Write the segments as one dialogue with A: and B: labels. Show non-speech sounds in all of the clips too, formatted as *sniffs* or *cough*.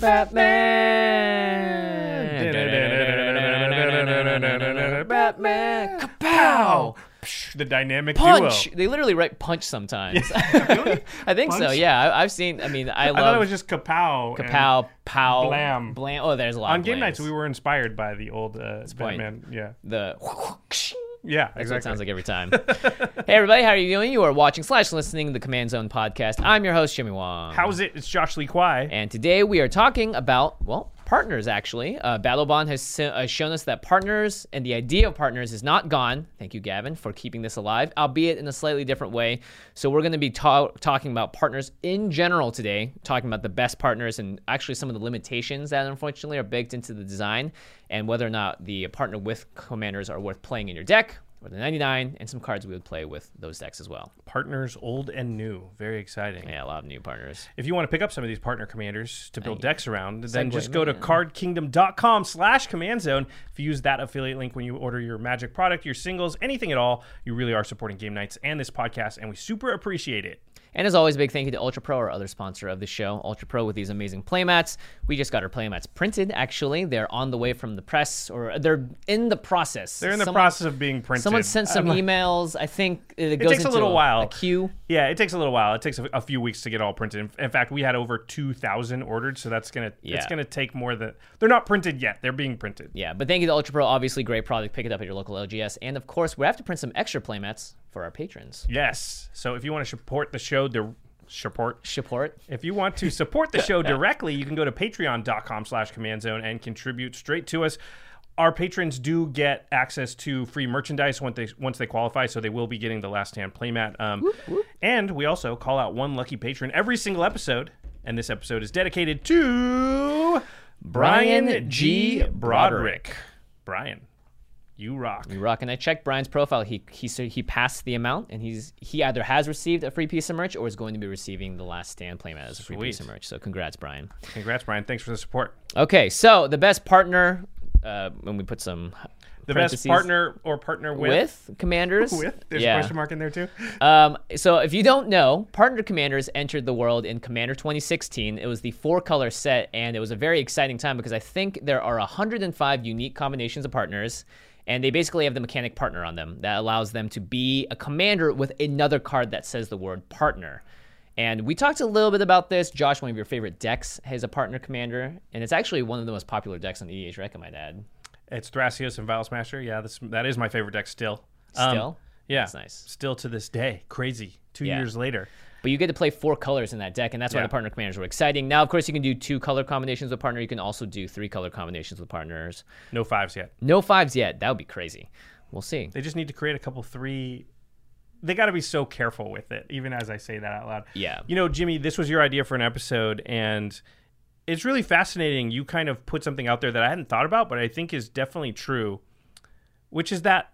A: Batman. Batman. Kapow.
B: The dynamic
A: Punch.
B: duo.
A: They literally write punch sometimes. *laughs* I think so. Yeah, I, I've seen. I mean, I love.
B: I thought it was just kapow. and
A: kapow, pow,
B: blam.
A: blam. Oh, there's a lot
B: On game
A: blams.
B: nights, we were inspired by the old uh,
A: point.
B: Batman. Yeah,
A: the. *laughs*
B: yeah,
A: That's
B: exactly.
A: what it sounds like every time. *laughs* hey, everybody, how are you doing? You are watching slash listening to the Command Zone podcast. I'm your host, Jimmy Wong.
B: How's it? It's Josh Lee Kwai.
A: And today we are talking about, well, partners actually. Uh, Battlebond has uh, shown us that partners and the idea of partners is not gone. Thank you, Gavin, for keeping this alive, albeit in a slightly different way. So we're going to be ta- talking about partners in general today, talking about the best partners and actually some of the limitations that unfortunately are baked into the design and whether or not the partner with commanders are worth playing in your deck. The 99 and some cards we would play with those decks as well.
B: Partners old and new. Very exciting.
A: Yeah, a lot of new partners.
B: If you want to pick up some of these partner commanders to build decks around, then just go to
A: man.
B: cardkingdom.com slash command zone. If you use that affiliate link when you order your magic product, your singles, anything at all, you really are supporting game nights and this podcast, and we super appreciate it.
A: And as always, big thank you to Ultra Pro, our other sponsor of the show. Ultra Pro with these amazing playmats. We just got our playmats printed, actually. They're on the way from the press, or they're in the process.
B: They're in the
A: Someone-
B: process of being printed.
A: Someone sent some emails. I think it, goes
B: takes a
A: into
B: little while.
A: A queue.
B: Yeah, it takes a little while. It takes a, a few weeks to get all printed. In, in fact, we had over two thousand ordered, so that's gonna it's gonna take more than they're not printed yet. They're being printed.
A: Yeah, but thank you to Ultra Pro. Obviously, great product. Pick it up at your local LGS. And of course, we have to print some extra playmats for our patrons.
B: Yes. So if you want to support the show, the support.
A: Support.
B: If you want to support the show *laughs* directly, you can go to patreon.com slash command zone and contribute straight to us. Our patrons do get access to free merchandise once they once they qualify, so they will be getting the last stand playmat. Um, And we also call out one lucky patron every single episode, and this episode is dedicated to Brian G. Broderick. Brian, you rock.
A: You rock. And I checked Brian's profile. He he said he passed the amount, and he's he either has received a free piece of merch or is going to be receiving the last stand playmat as a free piece of merch. So congrats, Brian.
B: Congrats, Brian. Thanks for the support.
A: Okay, so the best partner, uh, when we put some
B: The best partner or partner with.
A: with commanders. *laughs*
B: With? There's
A: yeah.
B: a question mark in there too.
A: Um, so if you don't know, partner commanders entered the world in Commander 2016. It was the four color set, and it was a very exciting time because I think there are 105 unique combinations of partners. And they basically have the mechanic partner on them that allows them to be a commander with another card that says the word partner. And we talked a little bit about this. Josh, one of your favorite decks, has a partner commander, and it's actually one of the most popular decks on EDH Rec, I might add.
B: It's Thrasios and Vial Smasher. Yeah, this, that is my favorite deck still. Um,
A: Still?
B: yeah.
A: That's nice.
B: Still to this day. Crazy. Two
A: Yeah.
B: years later.
A: But you get to play four colors in that deck, and that's why
B: Yeah.
A: the partner commanders were exciting. Now, of course, you can do two color combinations with partner. You can also do three color combinations with partners.
B: No fives yet.
A: No fives yet. That would be crazy. We'll see.
B: They just need to create a couple three. They got to be so careful with it, even as I say that out loud.
A: Yeah.
B: You know, Jimmy, this was your idea for an episode, and it's really fascinating. You kind of put something out there that I hadn't thought about, but I think is definitely true, which is that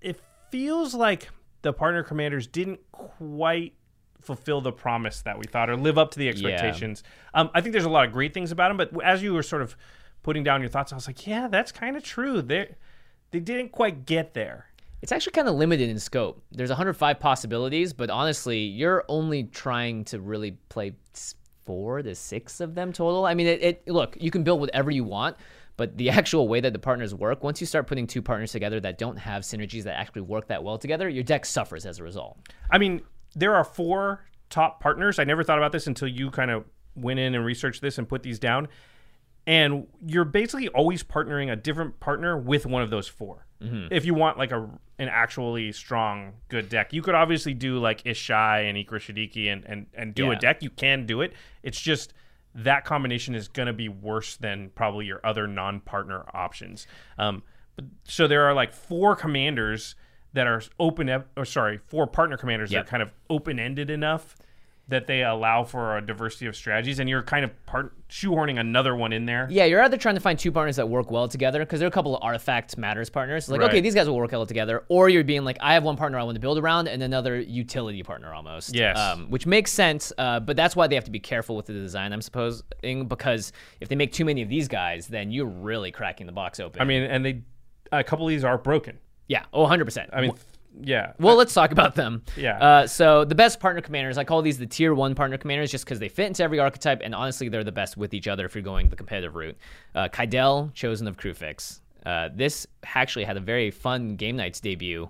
B: it feels like the partner commanders didn't quite fulfill the promise that we thought or live up to the expectations. Um, I think there's a lot of great things about them, but as you were sort of putting down your thoughts, I was like, yeah, that's kind of true. They they didn't quite get there.
A: It's actually kind of limited in scope. There's 105 possibilities, but honestly, you're only trying to really play four to six of them total. I mean, it, it look, you can build whatever you want, but the *laughs* actual way that the partners work, once you start putting two partners together that don't have synergies that actually work that well together, your deck suffers as a result.
B: I mean, there are four top partners. I never thought about this until you kind of went in and researched this and put these down. And you're basically always partnering a different partner with one of those 4 If you want like a an actually strong good deck, you could obviously do like Ishai and Ikra Shidiqi and and and do a deck. You can do it. It's just that combination is going to be worse than probably your other non-partner options. Um, but, so there are like four commanders that are open, or sorry, four partner commanders that are kind of open-ended enough that they allow for a diversity of strategies, and you're kind of part shoehorning another one in there.
A: Yeah, you're either trying to find two partners that work well together because there are a couple of artifact matters partners. Like,
B: Right.
A: okay, these guys will work well together, or you're being like, I have one partner I want to build around and another utility partner almost.
B: Yes.
A: um, which makes sense. Uh, but that's why they have to be careful with the design. I'm supposing because if they make too many of these guys, then you're really cracking the box open.
B: I mean, and they a couple of these are broken.
A: Yeah, oh, 100. percent
B: I mean, yeah.
A: Well, let's talk about them.
B: Yeah.
A: Uh, so the best partner commanders, I call these the tier one partner commanders, just because they fit into every archetype, and honestly, they're the best with each other if you're going the competitive route. Uh, chosen of Kruphix. Uh, this actually had a very fun game nights debut,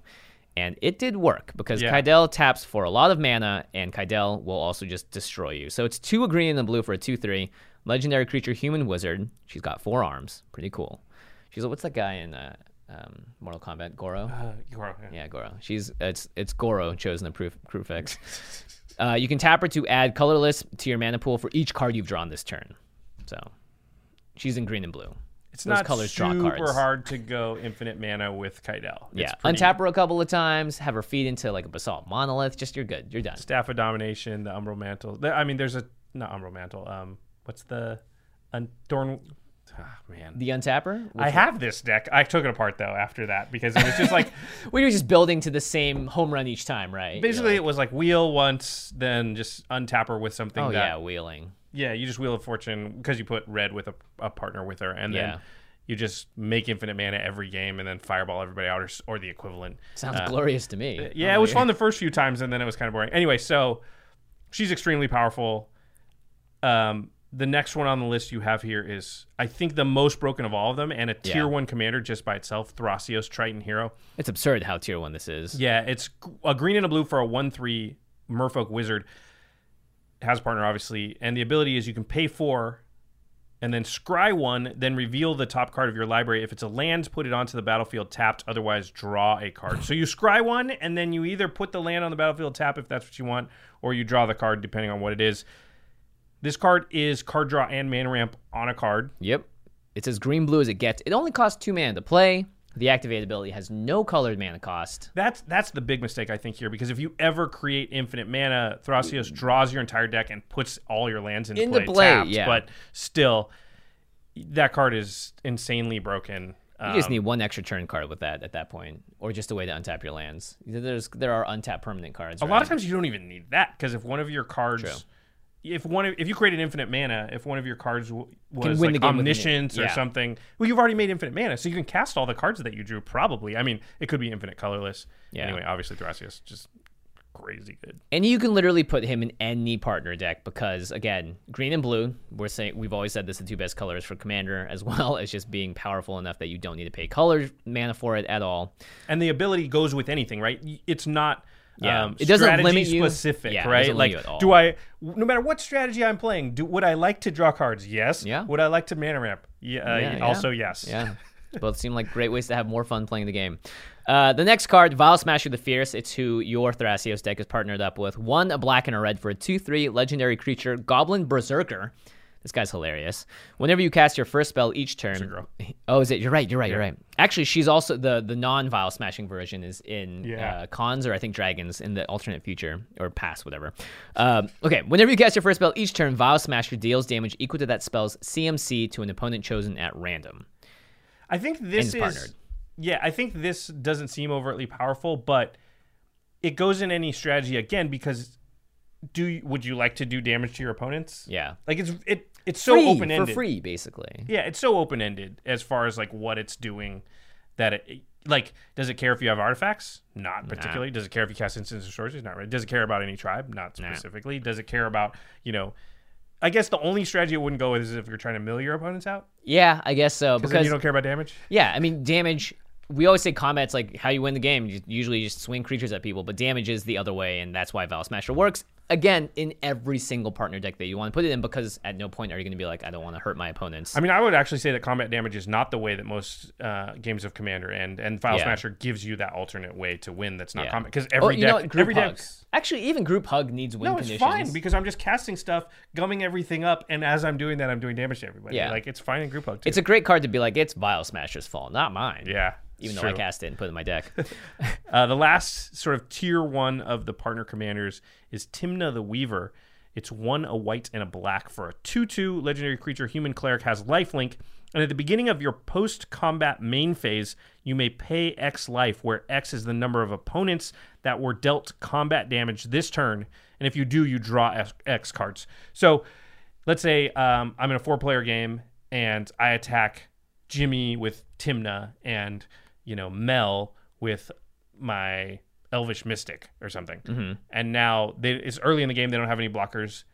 A: and it did work because
B: Yeah.
A: Taps for a lot of mana, and Kydele will also just destroy you. So it's two a green and a blue for a two-three legendary creature, human wizard. She's got four arms, pretty cool. She's like, what's that guy in uh, um, Mortal Kombat? Goro.
B: Uh, you're- yeah.
A: Yeah, Goro. She's it's it's Goro chosen the proof fix. uh, you can tap her to add colorless to your mana pool for each card you've drawn this turn. So she's in green and blue.
B: It's
A: Those
B: not
A: colors draw
B: super
A: cards.
B: hard to go infinite mana with Kydele. It's
A: Yeah,
B: pretty-
A: untap her a couple of times, have her feed into like a basalt monolith. Just you're good. You're done.
B: Staff of Domination, the Umbral Mantle. I mean, there's a not Umbral Mantle. Um, what's the Undorn? Ah, man,
A: The untapper.
B: I have this deck. I took it apart though after that because it was just like *laughs*
A: We were just building to the same home run each time, right?
B: Basically
A: like,
B: it was like wheel once, then just untapper with something.
A: oh
B: that,
A: yeah, wheeling.
B: yeah. You just wheel of fortune because you put red with a, a partner with her, and
A: Yeah.
B: then you just make infinite mana every game, and then fireball everybody out or, or the equivalent.
A: Sounds
B: Uh,
A: glorious to me.
B: Yeah,
A: Oh,
B: it was
A: yeah.
B: fun the first few times, and then it was kind of boring. Anyway, so she's extremely powerful. Um, the next one on the list you have here is, I think, the most broken of all of them, and a tier
A: Yeah.
B: one commander just by itself, Thrasios Triton Hero.
A: It's absurd how tier one this is.
B: Yeah, it's a green and a blue for a one-three Merfolk Wizard. Has a partner obviously, and the ability is you can pay four, and then scry one, then reveal the top card of your library. If it's a land, put it onto the battlefield tapped. Otherwise, draw a card. so you scry one, and then you either put the land on the battlefield tap if that's what you want, or you draw the card depending on what it is. This card is card draw and mana ramp on a card.
A: Yep. It's as green blue as it gets. It only costs two mana to play. The activate ability has no colored mana cost.
B: That's that's the big mistake I think here because if you ever create infinite mana, Thrasios draws your entire deck and puts all your lands into,
A: Into
B: play,
A: play,
B: tapped,
A: yeah.
B: But still, that card is insanely broken.
A: You just
B: Um,
A: need one extra turn card with that at that point, or just a way to untap your lands. There's there are untapped permanent cards.
B: a lot of times you don't even need that because if one of your cards,
A: True.
B: If one of, if you created infinite mana, if one of your cards w- was like omniscience or
A: yeah.
B: something, well, you've already made infinite mana, so you can cast all the cards that you drew. Probably, I mean, it could be infinite colorless.
A: Yeah.
B: Anyway, obviously Thrasios just crazy good.
A: and you can literally put him in any partner deck because again, green and blue. We're saying we've always said this the two best colors for commander, *laughs* as well as just being powerful enough that you don't need to pay color mana for it at all.
B: and the ability goes with anything, right? It's not
A: Yeah.
B: um,
A: It doesn't limit you.
B: specific,
A: Yeah,
B: right? Like,
A: you
B: do I, no matter what strategy I'm playing, do would I like to draw cards? Yes.
A: Yeah.
B: Would I like to mana ramp? Yeah. Uh,
A: Yeah, yeah.
B: Also, yes.
A: Yeah. *laughs* Both seem like great ways to have more fun playing the game. Uh, the next card, Vial Smasher the Fierce. It's who your Thrasios deck is partnered up with. One, a black and a red for a 2 3 legendary creature, Goblin Berserker. This guy's hilarious. Whenever you cast your first spell each turn. Oh, is it? You're right. You're right. You're right. Actually, she's also the the non Vile Smashing version is in
B: Yeah.
A: uh, cons or I think dragons in the alternate future or past, whatever. Um, okay, whenever you cast your first spell each turn, Vial Smasher deals damage equal to that spell's CMC to an opponent chosen at random.
B: I think this is.
A: partnered.
B: Yeah, I think this doesn't seem overtly powerful, but it goes in any strategy again because do you, would you like to do damage to your opponents?
A: Yeah.
B: Like it's it it's so open ended
A: for free, basically.
B: Yeah, it's so open ended as far as like what it's doing. That it like does it care if you have artifacts? Not particularly. Does it care if you cast instances or sorceries? Not really. Does it care about any tribe? Not specifically. Does it care about you know? I guess the only strategy it wouldn't go with is if you're trying to mill your opponents out
A: Yeah, I guess so.
B: Because you don't care about damage.
A: yeah, I mean damage. We always say combat's like how you win the game. You usually just swing creatures at people, but damage is the other way, and that's why Vial Smasher works. Again, in every single partner deck that you want to put it in, because at no point are you going to be like, I don't want to hurt my opponents.
B: I mean, I would actually say that combat damage is not the way that most uh, games of Commander end, and Vial
A: Yeah.
B: Smasher gives you that alternate way to win. That's not
A: Yeah.
B: combat because
A: Oh,
B: every
A: you
B: deck?
A: Group
B: every
A: hug.
B: deck.
A: Actually, even group hug needs win
B: No, it's
A: conditions.
B: fine because I'm just casting stuff, gumming everything up, and as I'm doing that, I'm doing damage to everybody.
A: Yeah.
B: like it's fine in group hug. Too.
A: It's a great card to be like, it's Vial Smasher's fault, not mine.
B: yeah,
A: Even though I cast it and put it in my deck. *laughs*
B: Uh, the last sort of tier one of the partner commanders is Timna the Weaver. It's one a white and a black for a 2 2 legendary creature. Human cleric has lifelink. And at the beginning of your post combat main phase, you may pay X life, where X is the number of opponents that were dealt combat damage this turn. And if you do, you draw X- cards. So let's say um, I'm in a four player game and I attack Jimmy with Timna and, you know, Mel with my Elvish Mystic or something. And now they, it's early in the game, they don't have any blockers.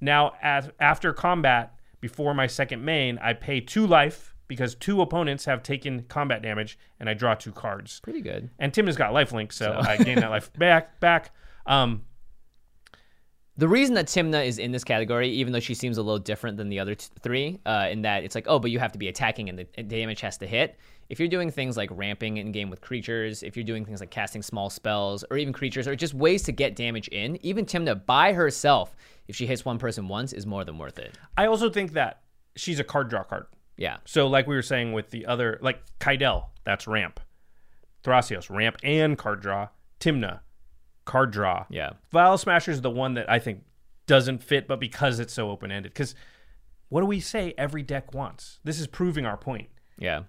B: Now, as, after combat, before my second main, I pay two life because two opponents have taken combat damage and I draw two cards.
A: Pretty good.
B: And Timna's got lifelink, so, I gain that life *laughs* back. back. Um,
A: The reason that Timna is in this category, even though she seems a little different than the other t- three, uh, in that it's like, oh, but you have to be attacking and the damage has to hit. If you're doing things like ramping in game with creatures, if you're doing things like casting small spells, or even creatures, or just ways to get damage in, even Timna by herself, if she hits one person once, is more than worth it.
B: I also think that she's a card draw card.
A: Yeah.
B: So, like we were saying with the other, like Kydele, that's ramp. Thrasios, ramp and card draw. Timna, card draw.
A: Yeah.
B: Vial Smasher is the one that I think doesn't fit, but because it's so open ended. Because what do we say every deck wants? This is proving our point.
A: Yeah.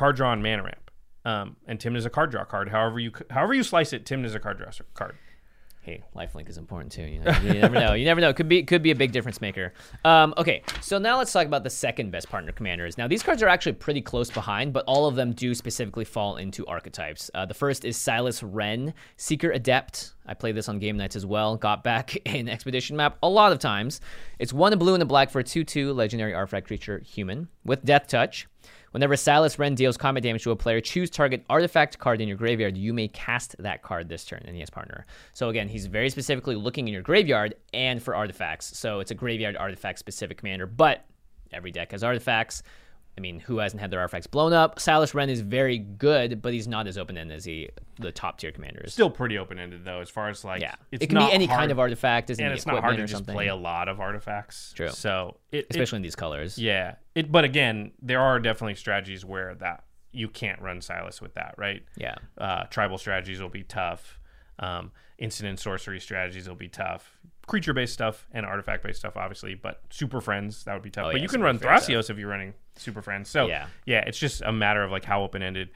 B: Card draw and mana ramp. Um, and Timna's a card draw card. However you however you slice it, Timna's a card draw card.
A: Hey, lifelink is important too. You, know? you never know. You never know. It could be could be a big difference maker. Um, okay, so now let's talk about the second best partner commanders. Now these cards are actually pretty close behind, but all of them do specifically fall into archetypes. Uh, the first is Silas Renn, Seeker Adept. I played this on game nights as well. Got back *laughs* in Expedition Map a lot of times. It's one in blue and a black for a two-two legendary artifact creature, human with Death Touch. Whenever Silas Renn deals combat damage to a player, choose target artifact card in your graveyard. You may cast that card this turn, and he has partner. So again, he's very specifically looking in your graveyard and for artifacts. So it's a graveyard artifact specific commander, but every deck has artifacts. I mean, who hasn't had their artifacts blown up? Silas Renn is very good, but he's not as open ended as he, the top tier commanders.
B: Still pretty open ended though, as far as like
A: yeah,
B: it's
A: it can be any
B: hard-
A: kind of artifact,
B: and it's not hard to just play a lot of artifacts.
A: True.
B: So it, it
A: especially in these colors.
B: Yeah. It but again, there are definitely strategies where that you can't run Silas with that, right?
A: Yeah.
B: Uh, tribal strategies will be tough. Um, instant and sorcery strategies will be tough. Creature based stuff and artifact based stuff, obviously, but super friends, that would be tough. but
A: Oh, yeah,
B: you can run Thrasios if you're running super friends. So
A: Yeah.
B: yeah, it's just a matter of like how open ended.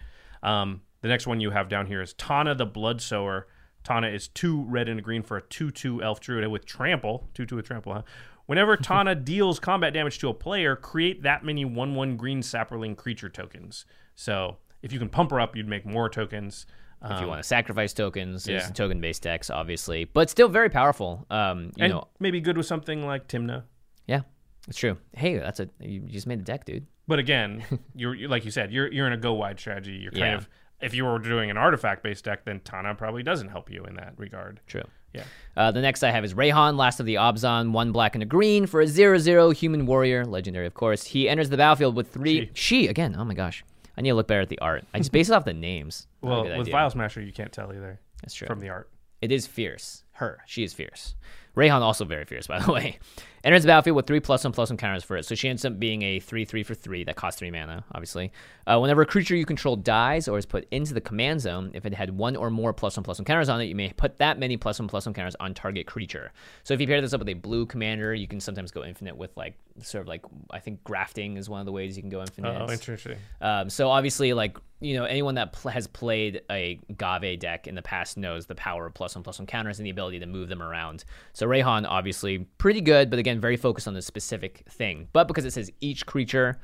B: Um, the next one you have down here is Tana the Bloodsower. Tana is two red and a green for a 2 2 elf druid with trample. 2 2 with trample, huh? Whenever *laughs* Tana deals combat damage to a player, create that many 1 1 green Saproling creature tokens. So if you can pump her up, you'd make more tokens.
A: If you
B: Um,
A: want to sacrifice tokens,
B: yeah.
A: token based decks, obviously, but still very powerful. Um, you
B: and
A: know,
B: maybe good with something like Timna.
A: Yeah, it's true. Hey, that's a you just made the deck, dude.
B: But again, *laughs* you're, you're like you said, you're you're in a go wide strategy. You're kind
A: Yeah.
B: of if you were doing an artifact based deck, then Tana probably doesn't help you in that regard.
A: True.
B: Yeah.
A: Uh, the next I have is Reyhan, last of the Abzan, one black and a green for a zero zero human warrior, legendary of course. He enters the battlefield with three. She, again. Oh my gosh, I need to look better at the art. I just base it off the names. Not a
B: Well,
A: good
B: with
A: idea.
B: Vial Smasher, you can't tell either
A: that's true.
B: from the art.
A: It is fierce. Her. She is fierce. Reyhan also very fierce, *laughs* by the way. Enters the battlefield with three plus one plus one counters for it. So she ends up being a three three for three that costs three mana, obviously. Uh, whenever a creature you control dies or is put into the command zone, if it had one or more plus one plus one counters on it, you may put that many plus one plus one counters on target creature. So if you pair this up with a blue commander, you can sometimes go infinite with like sort of like I think grafting is one of the ways you can go infinite.
B: Oh, interesting.
A: Um, so obviously, like you know, anyone that pl- has played a Ghave deck in the past knows the power of plus one plus one counters and the ability to move them around. So So Reyhan obviously pretty good, but again very focused on the specific thing. But because it says each creature,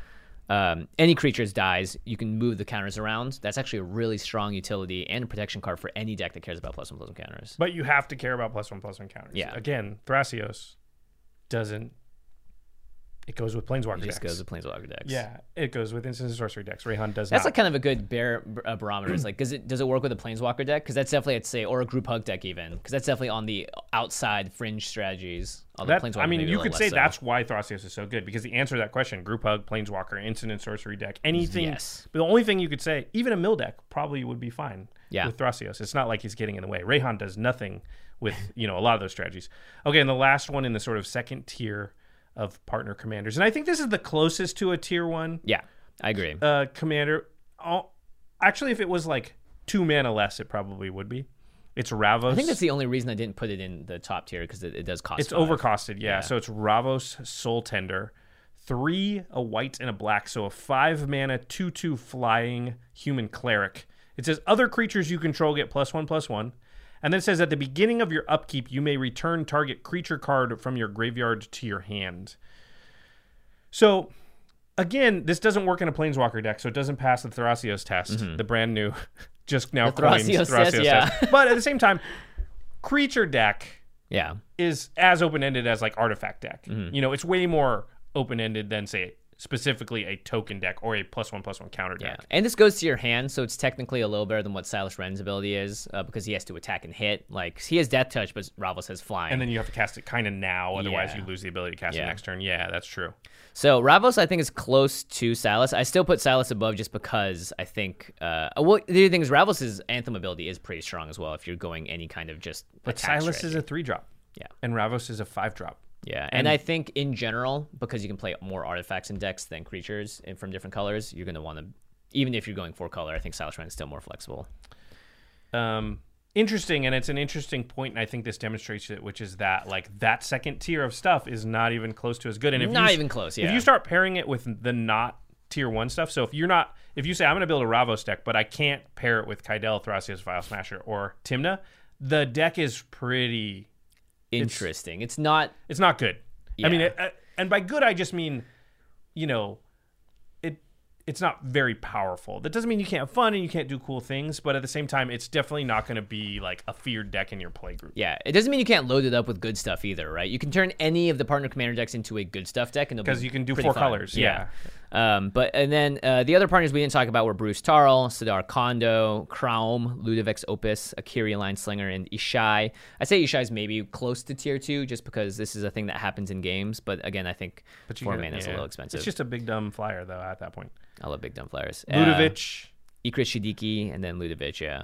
A: um, any creatures dies, you can move the counters around. That's actually a really strong utility and a protection card for any deck that cares about plus one plus one counters.
B: But you have to care about plus one plus one counters.
A: Yeah.
B: Again, Thrasios doesn't. It goes with Planeswalker decks.
A: It just
B: decks.
A: goes with planeswalker decks.
B: yeah, it goes with instant and sorcery decks. Reyhan does not.
A: That's
B: not.
A: like kind of a good bear uh, barometer. It's like, does it does it work with a planeswalker deck? Because that's definitely, I'd say, or a group hug deck even. Because that's definitely on the outside fringe strategies.
B: That, I mean, you could say
A: so.
B: that's why Thrasios is so good because the answer to that question, group hug, planeswalker, instant and sorcery deck, anything.
A: Yes.
B: But the only thing you could say, even a mill deck probably would be fine
A: Yeah.
B: with Thrasios. It's not like he's getting in the way. Reyhan does nothing with you know a lot of those strategies. Okay, and the last one in the sort of second tier of partner commanders, and I think this is the closest to a tier one
A: Yeah, I agree.
B: uh, commander. Oh, actually, if it was like two mana less, it probably would be. It's Ravos.
A: I think that's the only reason I didn't put it in the top tier because it, it does cost.
B: It's
A: five.
B: overcosted, yeah.
A: Yeah.
B: So it's Ravos Soultender, three a white and a black, so a five mana two two flying human cleric. It says other creatures you control get plus one plus one, and then it says at the beginning of your upkeep you may return target creature card from your graveyard to your hand. So again, this doesn't work in a planeswalker deck, so it doesn't pass the Thrasios test, the brand new, *laughs* just now
A: Mm-hmm. The
B: coined
A: Thrasios
B: Thrasios
A: test, yeah.
B: test. But at the same time, creature deck
A: Yeah,
B: is as open ended as like artifact deck.
A: Mm-hmm.
B: You know, it's way more open ended than say specifically a token deck or a plus one plus one counter deck. yeah.
A: And this goes to your hand, so it's technically a little better than what Silas Renn's ability is uh, because he has to attack and hit. Like he has death touch, but Ravos has flying.
B: And then you have to cast it kind of now, otherwise
A: Yeah.
B: you lose the ability to cast
A: Yeah.
B: it next turn. Yeah, that's true.
A: So Ravos, I think, is close to Silas. I still put Silas above just because I think. Uh, well, the other thing is Ravos' anthem ability is pretty strong as well. If you're going any kind of just
B: But Silas
A: strategy.
B: is a three drop.
A: Yeah.
B: And Ravos is a five drop.
A: Yeah, and, I think in general because you can play more artifacts and decks than creatures and from different colors, you're going to want to. Even if you're going four color, I think Silas Renn is still more flexible.
B: um, interesting, and it's an interesting point, and I think this demonstrates it, which is that like that second tier of stuff is not even close to as good. And if
A: Not
B: you,
A: even close, Yeah, If
B: you start pairing it with the not tier one stuff, so if you're not, if you say I'm going to build a Ravos deck, but I can't pair it with Kydele, Thrasios, Vial Smasher, or Timna, the deck is pretty.
A: Interesting. It's, not.
B: It's not good. I mean, it, uh, and by good I just mean, you know, it it's not very powerful. That doesn't mean you can't have fun and you can't do cool things, but at the same time, it's definitely not going to be like a feared deck in your playgroup.
A: Yeah, it doesn't mean you can't load it up with good stuff either, right? You can turn any of the partner commander decks into a good stuff deck, and
B: Because
A: be
B: you can do four
A: fun.
B: colors, yeah.
A: Um, but and then uh, the other partners we didn't talk about were Bruse Tarl, Sidar Kondo, Kraum, Ludevic's Opus, Akiri Line Slinger, and Ishai. I say Ishai is maybe close to tier two, just because this is a thing that happens in games. But again, I think
B: But
A: four mana is a little expensive.
B: It's just a big dumb flyer though. At that point,
A: I love big dumb flyers.
B: Ludevic.
A: uh, Ikra Shidiqi, and then Ludevic. Yeah.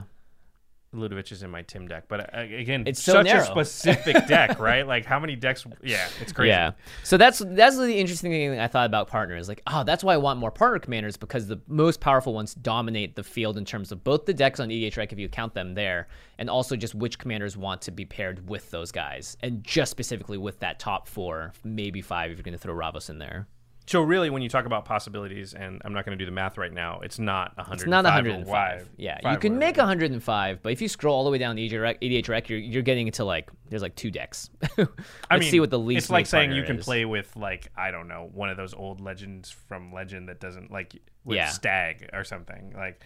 B: Ludevic is in my Tim deck, but uh, again,
A: It's so
B: such
A: narrow.
B: a specific *laughs* deck, right? Like how many decks? Yeah, it's crazy.
A: Yeah. So that's that's the interesting thing I thought about partners. Like, oh, that's why I want more partner commanders because the most powerful ones dominate the field in terms of both the decks on EDH Rec if you count them there, and also just which commanders want to be paired with those guys, and just specifically with that top four, maybe five if you're going to throw Ravos in there.
B: So really, when you talk about possibilities, and I'm not going to do the math right now, it's not 105.
A: It's not 105.
B: five-
A: Yeah, you can make 105, but if you scroll all the way down EDH Rec, EDH Rec you're, you're getting into like there's like two decks. *laughs* Let's
B: I mean,
A: see what the least.
B: It's like saying you can
A: is.
B: play with like I don't know one of those old legends from Legend that doesn't like with
A: Yeah.
B: Stag or something like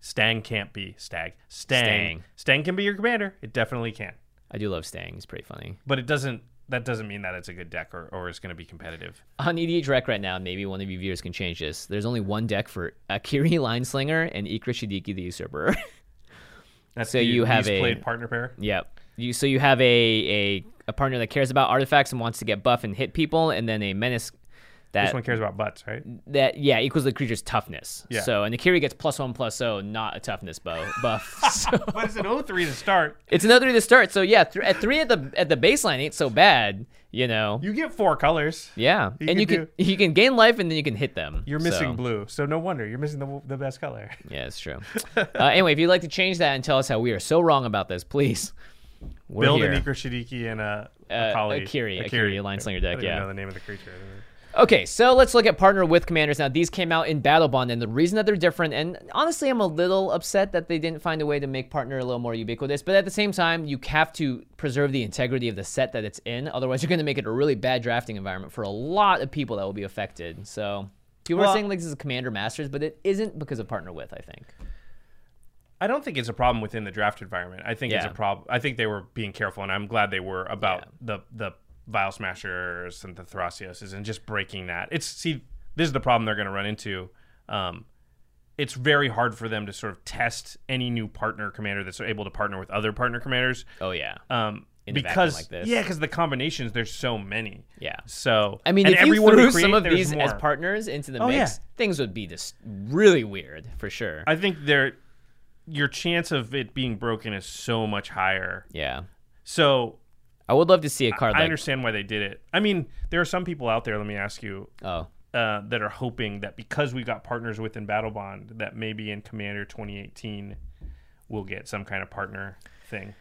B: Stangg can't be Stag. Stangg.
A: Stangg.
B: Stangg can be your commander. It definitely can,
A: I do love Stangg. It's pretty funny.
B: but it doesn't. That doesn't mean that it's a good deck or, or it's going to be competitive.
A: on EDH Rec right now, maybe one of you viewers can change this. There's only one deck for Akiri *laughs* Lineslinger and Ikra Shidiqi the Usurper. *laughs*
B: That's
A: So
B: the
A: you have a-
B: played partner pair.
A: yep. You so you have a, a a partner that cares about artifacts and wants to get buff and hit people, and then a menace
B: This
A: that
B: one cares about butts, right?
A: that yeah equals the creature's toughness.
B: Yeah.
A: So and the Akiri gets plus one plus oh, not a toughness bow *laughs* buff. so *laughs*
B: But it's an 03 to start.
A: it's another three to start. So yeah, th- at three at the at the baseline ain't so bad. You know.
B: You get four colors.
A: yeah,
B: you
A: and
B: can
A: you can
B: do-
A: you can gain life and then you can hit them.
B: You're missing
A: So-
B: blue, so no wonder you're missing the, the best color. *laughs*
A: Yeah, it's true. uh, anyway, if you'd like to change that and tell us how we are so wrong about this, please. We're
B: Build
A: here.
B: an Ikra Shidiqi and a,
A: Uh,
B: a Kali.
A: Akiri, Akiri, Line Slinger deck,
B: I
A: yeah.
B: know the name of the creature.
A: Okay, so let's look at partner with commanders. Now, these came out in Battlebond, and the reason that they're different, and honestly, I'm a little upset that they didn't find a way to make partner a little more ubiquitous. But at the same time, you have to preserve the integrity of the set that it's in. Otherwise, you're going to make it a really bad drafting environment for a lot of people that will be affected. So people
B: Well-
A: are saying like this is a Commander Masters, but it isn't because of partner with. I think.
B: I don't think it's a problem within the draft environment. I think it's a problem. I think they were being careful, and I'm glad they were about
A: Yeah.
B: the the Vial Smashers and the Thrasioses and just breaking that. It's see, this is the problem they're going to run into. Um, it's very hard for them to sort of test any new partner commander that's able to partner with other partner commanders.
A: Oh yeah.
B: Um,
A: In
B: because
A: like this.
B: yeah, because the combinations there's so many.
A: Yeah.
B: So
A: I mean, if you threw
B: to create,
A: some of these as partners into the
B: Oh,
A: mix,
B: yeah.
A: things would be just really weird for sure.
B: I think there, your chance of it being broken is so much higher.
A: yeah.
B: So
A: I would love to see a card
B: I
A: like
B: understand why they did it. I mean, there are some people out there. Let me ask you,
A: oh
B: uh, that are hoping that because we got partners within Battlebond, that maybe in Commander 2018 we'll get some kind of partner thing.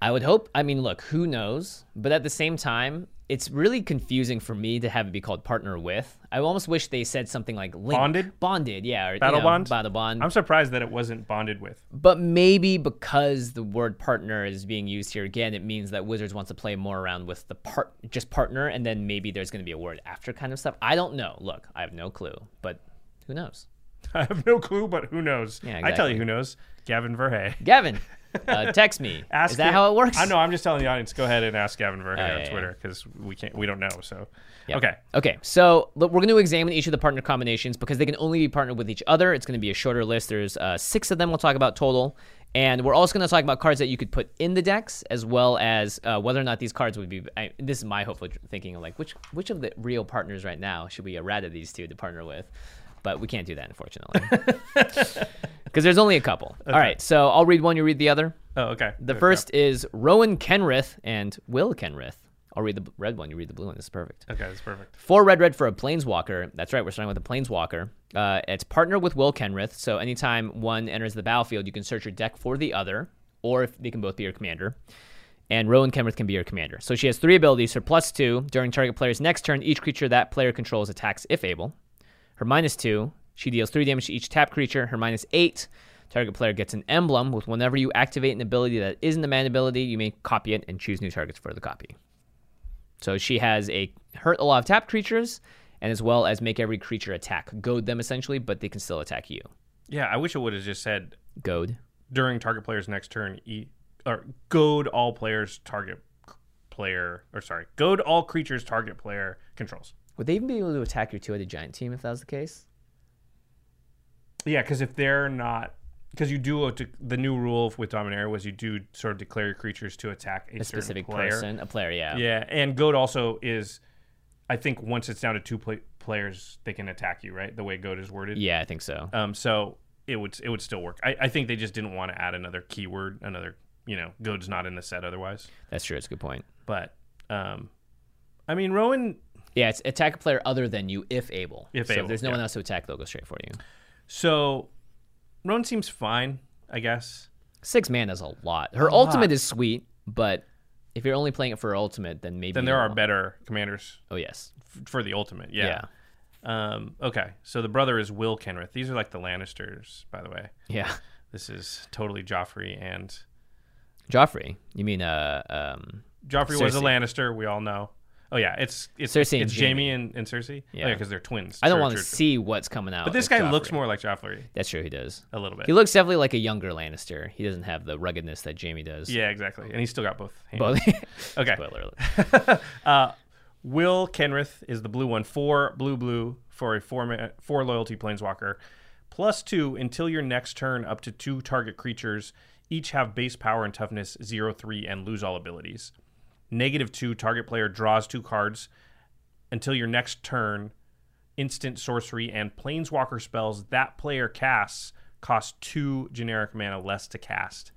A: I would hope. I mean, look, who knows? But at the same time, it's really confusing for me to have it be called partner with. I almost wish they said something like link.
B: Bonded?
A: Bonded, yeah. Or, you
B: Battle
A: know,
B: Bond?
A: Battle bond.
B: I'm surprised that it wasn't bonded with.
A: but maybe because the word partner is being used here again, it means that Wizards wants to play more around with the part, just partner, and then maybe there's going to be a word after kind of stuff. I don't know. Look, I have no clue, but who knows? *laughs*
B: I have no clue, but who knows?
A: Yeah,
B: I tell you who knows. Gavin Verhey.
A: Gavin, *laughs* uh, text me. *laughs*
B: Ask
A: is that how it works?
B: I know. I'm just telling the audience. Go ahead and ask Gavin Verhey
A: yeah,
B: on
A: yeah.
B: Twitter because we can't. We don't know. So
A: Yep.
B: okay.
A: Okay. So look, we're going to examine each of the partner combinations because they can only be partnered with each other. It's going to be a shorter list. There's uh, six of them we'll talk about total. And we're also going to talk about cards that you could put in the decks, as well as uh, whether or not these cards would be. I, this is my hopeful thinking of like which which of the real partners right now should we errata these two to partner with, but we can't do that unfortunately *laughs* because there's only a couple. All right, so I'll read one, you read the other.
B: Oh, okay.
A: The
B: Okay.
A: first is Rowan Kenrith and Will Kenrith. I'll read the red one, you read the blue one. This is perfect.
B: Okay, that's perfect.
A: Four red red for a planeswalker. That's right, we're starting with a planeswalker. Uh, it's partner with Will Kenrith, so anytime one enters the battlefield, you can search your deck for the other, or if they can both be your commander. And Rowan Kenrith can be your commander. So she has three abilities. Her plus two, during target player's next turn, each creature that player controls attacks if able. Her minus two, she deals three damage to each tap creature. Her minus eight, target player gets an emblem with whenever you activate an ability that isn't a man ability, you may copy it and choose new targets for the copy. So she has a hurt a lot of tap creatures, and as well as make every creature attack, goad them essentially, but they can still attack you.
B: Yeah, I wish it would have just said
A: Goad.
B: during target player's next turn, e- or goad all players target player, or sorry, goad all creatures target player controls.
A: Would they even be able to attack your two-headed giant team if that was the case?
B: Yeah, because if they're not, because you do the new rule with Dominaria was you do sort of declare your creatures to attack a,
A: A specific
B: player.
A: person, a player, yeah.
B: Yeah, and goad also is, I think once it's down to two play- players, they can attack you, right? The way goad is worded.
A: Yeah, I think so.
B: Um, so it would it would still work. I, I think they just didn't want to add another keyword, another you know, goad's not in the set otherwise.
A: That's true. It's a good point.
B: But um, I mean, Rowan.
A: Yeah, it's attack a player other than you if able.
B: If
A: so
B: able,
A: if there's no
B: yeah.
A: one else to attack, they'll go straight for you.
B: So Rowan seems fine, I guess.
A: Six mana is a lot. Her
B: A
A: ultimate
B: lot.
A: is sweet, but if you're only playing it for her ultimate, then maybe
B: Then there are better commanders
A: Oh yes.
B: f- for the ultimate. Yeah. Um, okay, so the brother is Will Kenrith. These are like the Lannisters, by the way.
A: Yeah.
B: This is totally Joffrey and
A: Joffrey. You mean uh um
B: Joffrey was a Lannister. We all know. Oh yeah, it's it's
A: Cersei and
B: it's Jaime and, and Cersei.
A: Yeah.
B: Yeah, because they're twins.
A: I don't want to see what's coming out.
B: But this guy looks more like Joffrey
A: That's true. He does.
B: a little bit.
A: He looks definitely like a younger Lannister. He doesn't have the ruggedness that Jaime does.
B: yeah, exactly. And he's still got both. Hands.
A: Both. *laughs*
B: Okay.
A: Spoiler alert. *laughs*
B: Uh, Will Kenrith is the blue one. Four blue blue for a four four loyalty planeswalker. Plus two until your next turn. Up to two target creatures each have base power and toughness zero three and lose all abilities. Negative two target player draws two cards until your next turn. Instant sorcery and planeswalker spells that player casts cost two generic mana less to cast.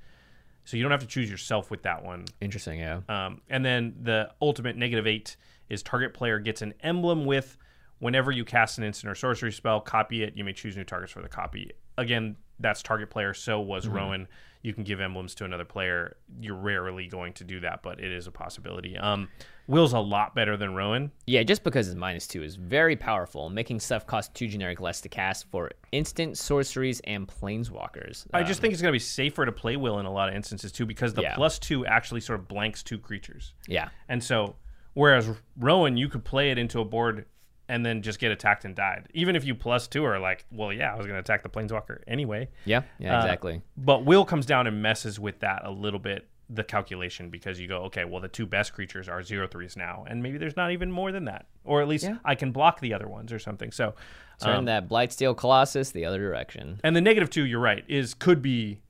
B: So you don't have to choose yourself with that one.
A: Interesting. Yeah.
B: Um, and then the ultimate negative eight is target player gets an emblem with whenever you cast an instant or sorcery spell, copy it. You may choose new targets for the copy. Again, that's target player. So was
A: Mm-hmm.
B: Rowan. You can give emblems to another player. You're rarely going to do that, but it is a possibility. Um, Will's a lot better than Rowan.
A: Yeah, just because his minus two is very powerful, making stuff cost two generic less to cast for instant sorceries and planeswalkers.
B: I just think it's going to be safer to play Will in a lot of instances too, because the
A: Yeah.
B: plus two actually sort of blanks two creatures.
A: yeah,
B: And so, whereas Rowan, you could play it into a board and then just get attacked and died. Even if you plus two are like, well, yeah, I was going to attack the Planeswalker anyway.
A: yeah, yeah,
B: Uh,
A: exactly.
B: But Will comes down and messes with that a little bit, the calculation, because you go, okay, well, the two best creatures are zero threes now, and maybe there's not even more than that, or at least
A: Yeah.
B: I can block the other ones or something. So,
A: Turn
B: um,
A: that Blightsteel Colossus the other direction.
B: and the negative two, you're right, is could be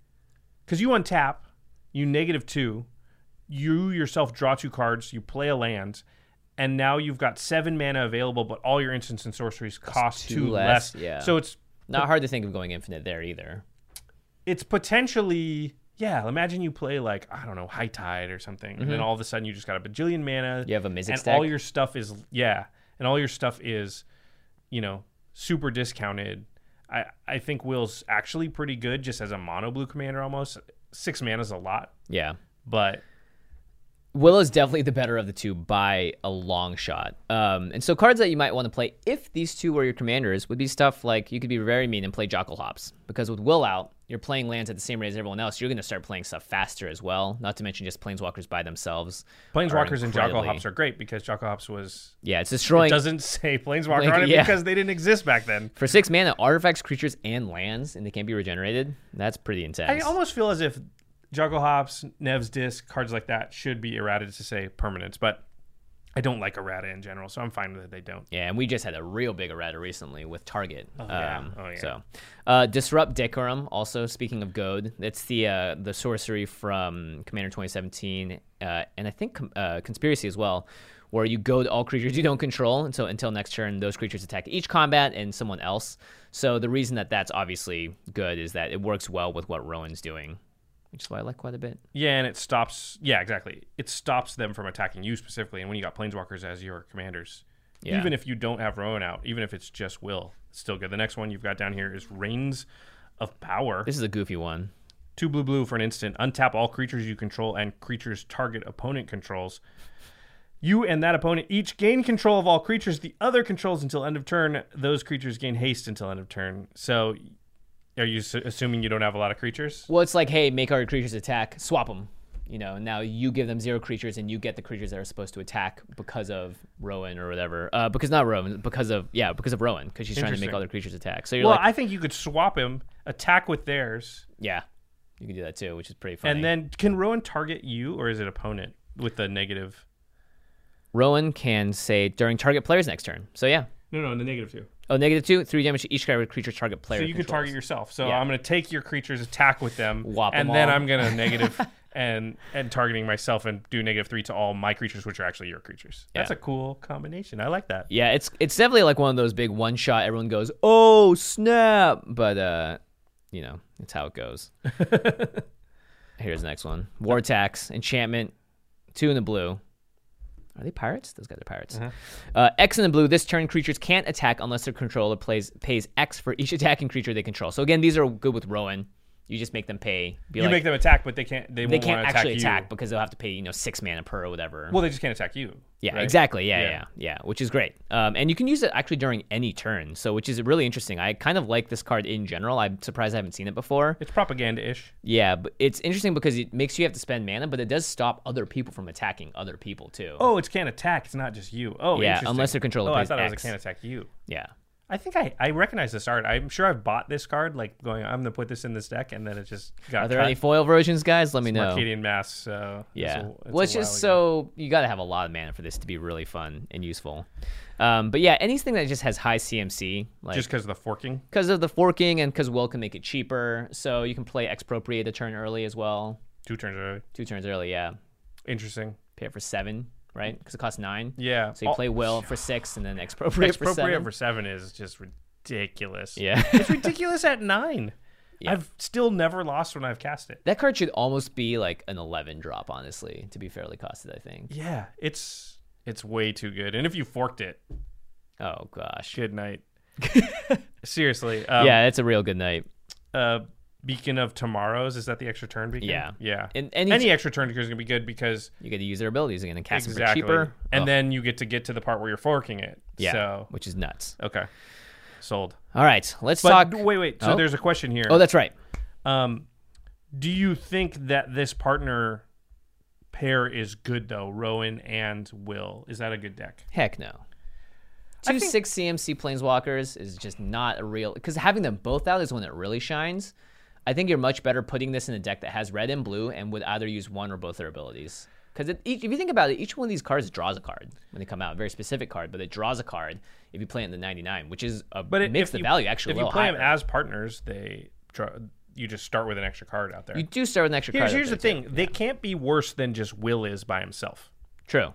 B: because you untap, you negative two, you yourself draw two cards, you play a land, and now you've got seven mana available, but all your instants and sorceries cost
A: two
B: two,
A: less,
B: less.
A: yeah.
B: So it's
A: Not hard to think of going infinite there either.
B: it's potentially yeah. Imagine you play like I don't know High Tide or something, and then all of a sudden you just got a bajillion mana.
A: Mm-hmm. You have a Mizzix
B: and all your stuff is yeah, and all your stuff is you know super discounted. I I think Will's actually pretty good just as a mono blue commander almost. Six mana is a lot,
A: Yeah.
B: but
A: Will is definitely the better of the two by a long shot. Um, and so cards that you might want to play if these two were your commanders would be stuff like you could be very mean and play Jokulhaups because with Will out, you're playing lands at the same rate as everyone else. You're going to start playing stuff faster as well. Not to mention just Planeswalkers by themselves.
B: Planeswalkers and
A: incredibly-
B: Hops are great because Jokulhaups was
A: Yeah, it's
B: it
A: destroying
B: doesn't say Planeswalker
A: Like,
B: on it
A: yeah.
B: because they didn't exist back then.
A: for six mana artifacts, creatures, and lands, and they can't be regenerated. That's pretty intense.
B: I almost feel as if Jokulhaups, Nev's Disc, cards like that should be errated to say permanence, but I don't like errata in general, so I'm fine with it. They don't.
A: Yeah, and we just had a real big errata recently with Target. Oh,
B: yeah. Oh, yeah.
A: So, uh, disrupt decorum. Also, speaking of goad, that's the uh, the sorcery from Commander 2017, uh, and I think uh, conspiracy as well, where you goad all creatures you don't control until until next turn. Those creatures attack each combat and someone else. So the reason that that's obviously good is that it works well with what Rowan's doing, which is why I like quite a bit.
B: Yeah, and it stops. Yeah, exactly. It stops them from attacking you specifically. And when you got Planeswalkers as your commanders,
A: Yeah.
B: even if you don't have Rowan out, even if it's just Will, it's still good. The next one you've got down here is Reins of Power.
A: This is a goofy one.
B: Two blue blue for an instant. Untap all creatures you control and creatures target opponent controls. You and that opponent each gain control of all creatures the other controls until end of turn. Those creatures gain haste until end of turn. So, are you s- assuming you don't have a lot of creatures?
A: Well, it's like, hey, make our creatures attack, swap them. You know, now you give them zero creatures, and you get the creatures that are supposed to attack because of Rowan or whatever. Uh, because not Rowan, because of yeah, because of Rowan, because she's trying to make
B: Interesting.
A: other creatures attack. So you're
B: Well,
A: like,
B: I think you could swap him, attack with theirs,
A: yeah, you can do that too, which is pretty funny.
B: and then can Rowan target you or is it opponent with the negative?
A: Rowan can say during target player's next turn. So yeah,
B: No, no, the negative two.
A: Oh, negative two, three damage to each creature target player.
B: So you could
A: controls.
B: target yourself. So
A: Yeah.
B: I'm going to take your creatures, attack with them,
A: Whop
B: and
A: them
B: then
A: all.
B: I'm going *laughs* to negative and and targeting myself and do negative three to all my creatures, which are actually your creatures. That's a cool combination. I like that.
A: Yeah, it's it's definitely like one of those big one shot. Everyone goes, "Oh snap!" But uh, you know, it's how it goes. *laughs* Here's the next one: War Tax, enchantment, two in the blue. Are they pirates? Those guys are pirates. Uh, X in the blue. This turn, creatures can't attack unless their controller plays pays X for each attacking creature they control. So again, these are good with Rowan. You just make them pay. Be
B: You
A: like,
B: make them attack, but they can't. They,
A: they can't actually
B: attack,
A: attack because they'll have to pay you know six mana per or whatever.
B: Well, they just can't attack you.
A: Yeah,
B: right?
A: exactly. Yeah,
B: Yeah.
A: yeah, yeah, which is great. Um, and you can use it actually during any turn, so which is really interesting. I kind of like this card in general. I'm surprised I haven't seen it before.
B: It's propaganda-ish.
A: Yeah, but it's interesting because it makes you have to spend mana, but it does stop other people from attacking other people too.
B: Oh, it's can't attack. It's not just you. Oh,
A: Yeah, unless their controller
B: Oh, I thought it was a
A: X.
B: can't attack you.
A: yeah.
B: I think I, I recognize this art. I'm sure I've bought this card, like going, I'm gonna put this in this deck, and then it just got.
A: Are there
B: cut.
A: any foil versions, guys? Let me know.
B: Arcadian Mass? So
A: Yeah.
B: it's a- it's
A: well, it's just
B: ago.
A: so you got to have a lot of mana for this to be really fun and useful. Um, but yeah, anything that just has high CMC, like
B: just because of the forking.
A: because of the forking and because Will can make it cheaper, so you can play expropriate a turn early as well.
B: Two turns early.
A: Two turns early, yeah.
B: Interesting.
A: Pay it for seven, right? Because it costs nine.
B: Yeah.
A: So you
B: Oh,
A: play Will for six and then expropriate, for
B: Expropriate
A: seven.
B: for seven is just ridiculous.
A: yeah.
B: it's ridiculous at nine.
A: Yeah.
B: I've still never lost when I've cast it.
A: that card should almost be like an 11 drop, honestly, to be fairly costed, I think.
B: Yeah, it's it's way too good. And if you forked it,
A: Oh gosh.
B: Good night. *laughs* Seriously. Um,
A: yeah, it's a real good night.
B: Uh, Beacon of Tomorrows is that the extra turn beacon?
A: Yeah.
B: Yeah.
A: And any,
B: Any extra turn is going to be good because
A: you get to use their abilities again and cast
B: exactly,
A: them for cheaper.
B: and
A: Oh,
B: then you get to get to the part where you're forking it.
A: yeah,
B: So
A: which is nuts.
B: okay, sold.
A: All right, let's
B: But
A: talk.
B: wait, wait. So
A: Oh.
B: there's a question here.
A: Oh, that's right.
B: Um, do you think that this partner pair is good though? Rowan and Will. Is that a good deck?
A: Heck no. Two
B: think-
A: six CMC planeswalkers is just not a real because having them both out is when it really shines. I think you're much better putting this in a deck that has red and blue and would either use one or both their abilities. Because if you think about it, each one of these cards draws a card when they come out, a very specific card, but it draws a card if you play it in the 99, which is a,
B: But it,
A: makes the
B: you,
A: value actually
B: if you play them as partners, they draw, you just start with an extra card out there.
A: you do start with an extra
B: here's
A: card.
B: here's the
A: too.
B: thing: they can't be worse than just Will is by himself,
A: True.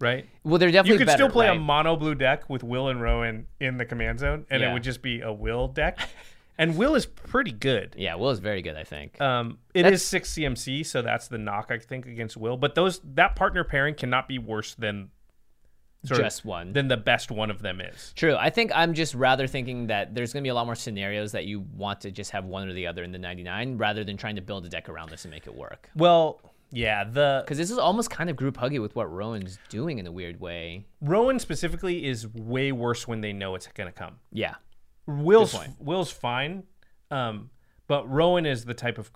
B: right?
A: Well, they're definitely
B: You could
A: better,
B: still play
A: right?
B: a mono blue deck with Will and Rowan in the command zone, and
A: Yeah.
B: it would just be a Will deck. *laughs* and Will is pretty good.
A: Yeah, Will is very good, I think.
B: Um, it
A: That's-
B: is six CMC, so that's the knock I think against Will. But those that partner pairing cannot be worse than sort of-
A: Just one.
B: than the best one of them is.
A: True. I think I'm just rather thinking that there's going to be a lot more scenarios that you want to just have one or the other in the 99 rather than trying to build a deck around this and make it work.
B: Well, yeah, the
A: Because this is almost kind of group huggy with what Rowan's doing in a weird way.
B: Rowan specifically is way worse when they know it's going to come.
A: Yeah.
B: Will's. Will's fine, um, but Rowan is the type of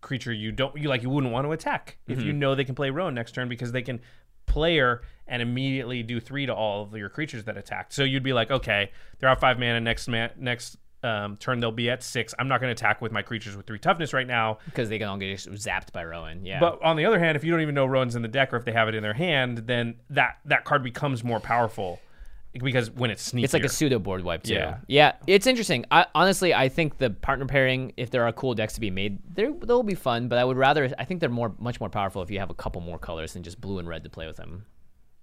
B: creature you don't you like you wouldn't want to attack if
A: Mm-hmm.
B: you know they can play Rowan next turn because they can player and immediately do three to all of your creatures that attacked. So you'd be like, okay, they're out five mana next man next um, turn they'll be at six. I'm not going to attack with my creatures with three toughness right now.
A: Because they can all get zapped by Rowan. Yeah.
B: But on the other hand, if you don't even know Rowan's in the deck or if they have it in their hand, then that that card becomes more powerful because when it's sneaky,
A: it's like a pseudo board wipe too.
B: Yeah.
A: Yeah, it's interesting. I honestly, I think the partner pairing, if there are cool decks to be made, they're, they'll be fun. But I would rather, I think they're more, much more powerful if you have a couple more colors than just blue and red to play with them.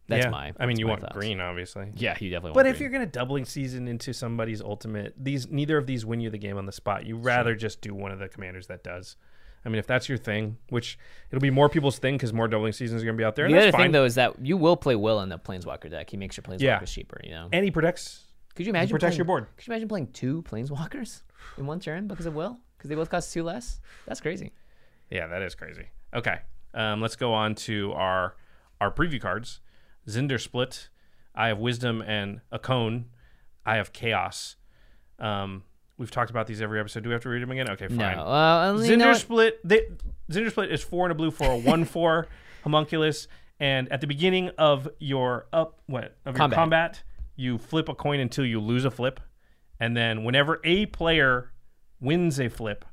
A: That's
B: yeah.
A: my.
B: I mean, you want
A: thoughts.
B: green, obviously.
A: Yeah, you definitely. Want green.
B: But
A: want
B: if
A: green.
B: you're gonna doubling season into somebody's ultimate, these neither of these win you the game on the spot. You rather just do one of the commanders that does. I mean, if that's your thing, which it'll be more people's thing because more doubling seasons are gonna be out there. And
A: The other
B: fine.
A: thing though is that you will play Will in the Planeswalker deck. He makes your Planeswalkers
B: Yeah.
A: cheaper. You know.
B: and he protects.
A: Could you imagine
B: protects
A: playing,
B: your board.
A: Could you imagine playing two Planeswalkers in one turn because of Will? Because they both cost two less. That's crazy.
B: Yeah, that is crazy. Okay, um, let's go on to our our preview cards. Zndrsplt. I have Wisdom and Okaun. I have Chaos. Um, we've talked about these every episode. Do we have to read them again? Okay, fine.
A: No. You
B: Zinder
A: know?
B: Split. They, Zndrsplt is four and a blue for a one *laughs* four homunculus, and at the beginning of your up what of your
A: Combat.
B: combat, you flip a coin until you lose a flip, and then whenever a player wins a flip,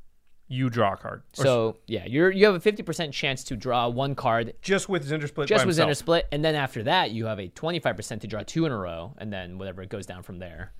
B: you draw a card. Or
A: So yeah, you're you have a fifty percent chance to draw one card
B: just with Zndrsplt.
A: just with. Ender Split, and then after that you have a twenty five percent to draw two in a row, and then whatever it goes down from there.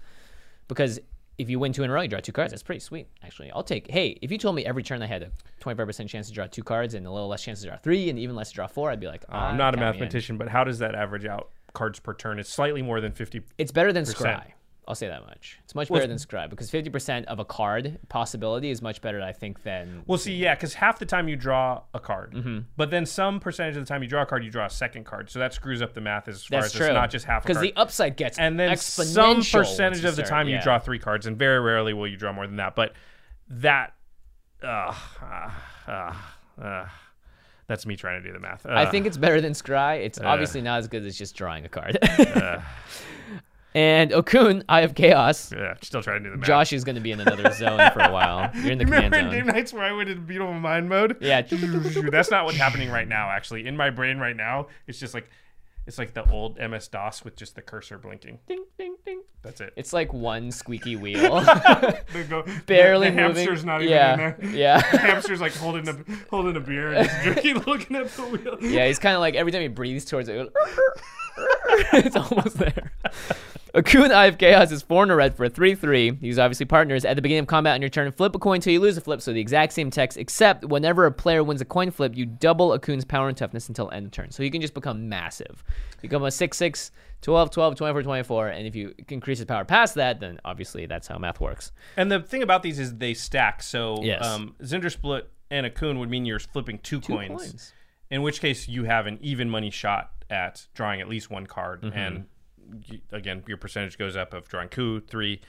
A: Because if you win two in a row, you draw two cards. That's pretty sweet, actually. I'll take. Hey, if you told me every turn I had a twenty five percent chance to draw two cards and a little less chance to draw three, and even less to draw four, I'd be like,
B: Uh, I'm
A: ah,
B: not a
A: count me in.
B: mathematician, but how does that average out cards per turn? It's slightly more than 50.
A: It's better than. Scry. I'll say that much. It's much
B: Well,
A: better than Scry because fifty percent of a card possibility is much better, I think, than
B: Well, see, yeah, because half the time you draw a card,
A: Mm-hmm.
B: but then some percentage of the time you draw a card, you draw a second card. So that screws up the math as far
A: that's
B: as
A: true.
B: it's not just half
A: because the upside gets
B: and then some percentage of the time you draw three cards, and very rarely will you draw more than that. But that, uh, uh, uh, uh, that's me trying to do the math.
A: I
B: Uh,
A: think it's better than Scry. It's obviously not as good as just drawing a card. *laughs* *laughs* and Okaun, Eye of Chaos.
B: yeah, still trying to do the math.
A: Josh is going to be in another zone for a while. *laughs* You're in the command
B: Remember in game nights where I went into beautiful mind mode?
A: Yeah. *laughs*
B: that's not what's happening right now. Actually, in my brain right now, it's just like it's like the old MS DOS with just the cursor blinking.
A: Ding, ding, ding.
B: That's it.
A: It's like one squeaky wheel, *laughs*
B: go-
A: barely
B: the, the
A: moving.
B: hamster's not even
A: yeah,
B: in there. The
A: yeah,
B: hamster's like holding a holding a beer and just drinking, looking at the wheel.
A: yeah. He's kind of like every time he breathes towards it it's almost there. Okaun Eye of Chaos is four and a red for a 3 3. He's obviously partners. At the beginning of combat on your turn, flip a coin until you lose a flip, so the exact same text, except whenever a player wins a coin flip, you double Okaun's power and toughness until end of turn. So he can just become massive. Become a 6 6, 12 12, 24 24, and if you increase his power past that, then obviously that's how math works.
B: And the thing about these is they stack. So
A: Yes.
B: um, Zndrsplt and Okaun would mean you're flipping two,
A: Two
B: coins,
A: coins.
B: In which case you have an even money shot at drawing at least one card
A: Mm-hmm.
B: and again, your percentage goes up of drawing coup three.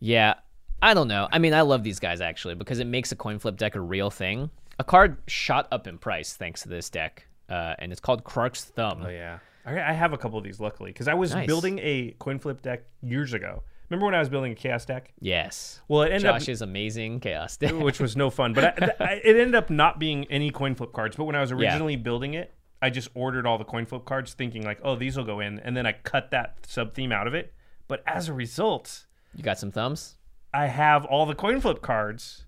A: Yeah, I don't know. I mean, I love these guys actually because it makes a coin flip deck a real thing. A card shot up in price thanks to this deck, uh, and it's called Krark's Thumb.
B: Oh yeah, I, have a couple of these luckily because I was
A: Nice.
B: building a coin flip deck years ago. Remember when I was building a chaos deck?
A: Yes.
B: Well, it ended
A: Josh's amazing chaos deck.
B: which was no fun, but I, I, it ended up not being any coin flip cards. But when I was *laughs* originally building it, I just ordered all the coin flip cards, thinking like, oh, these will go in, and then I cut that sub theme out of it. But as a result,
A: You got some thumbs?
B: I have all the coin flip cards.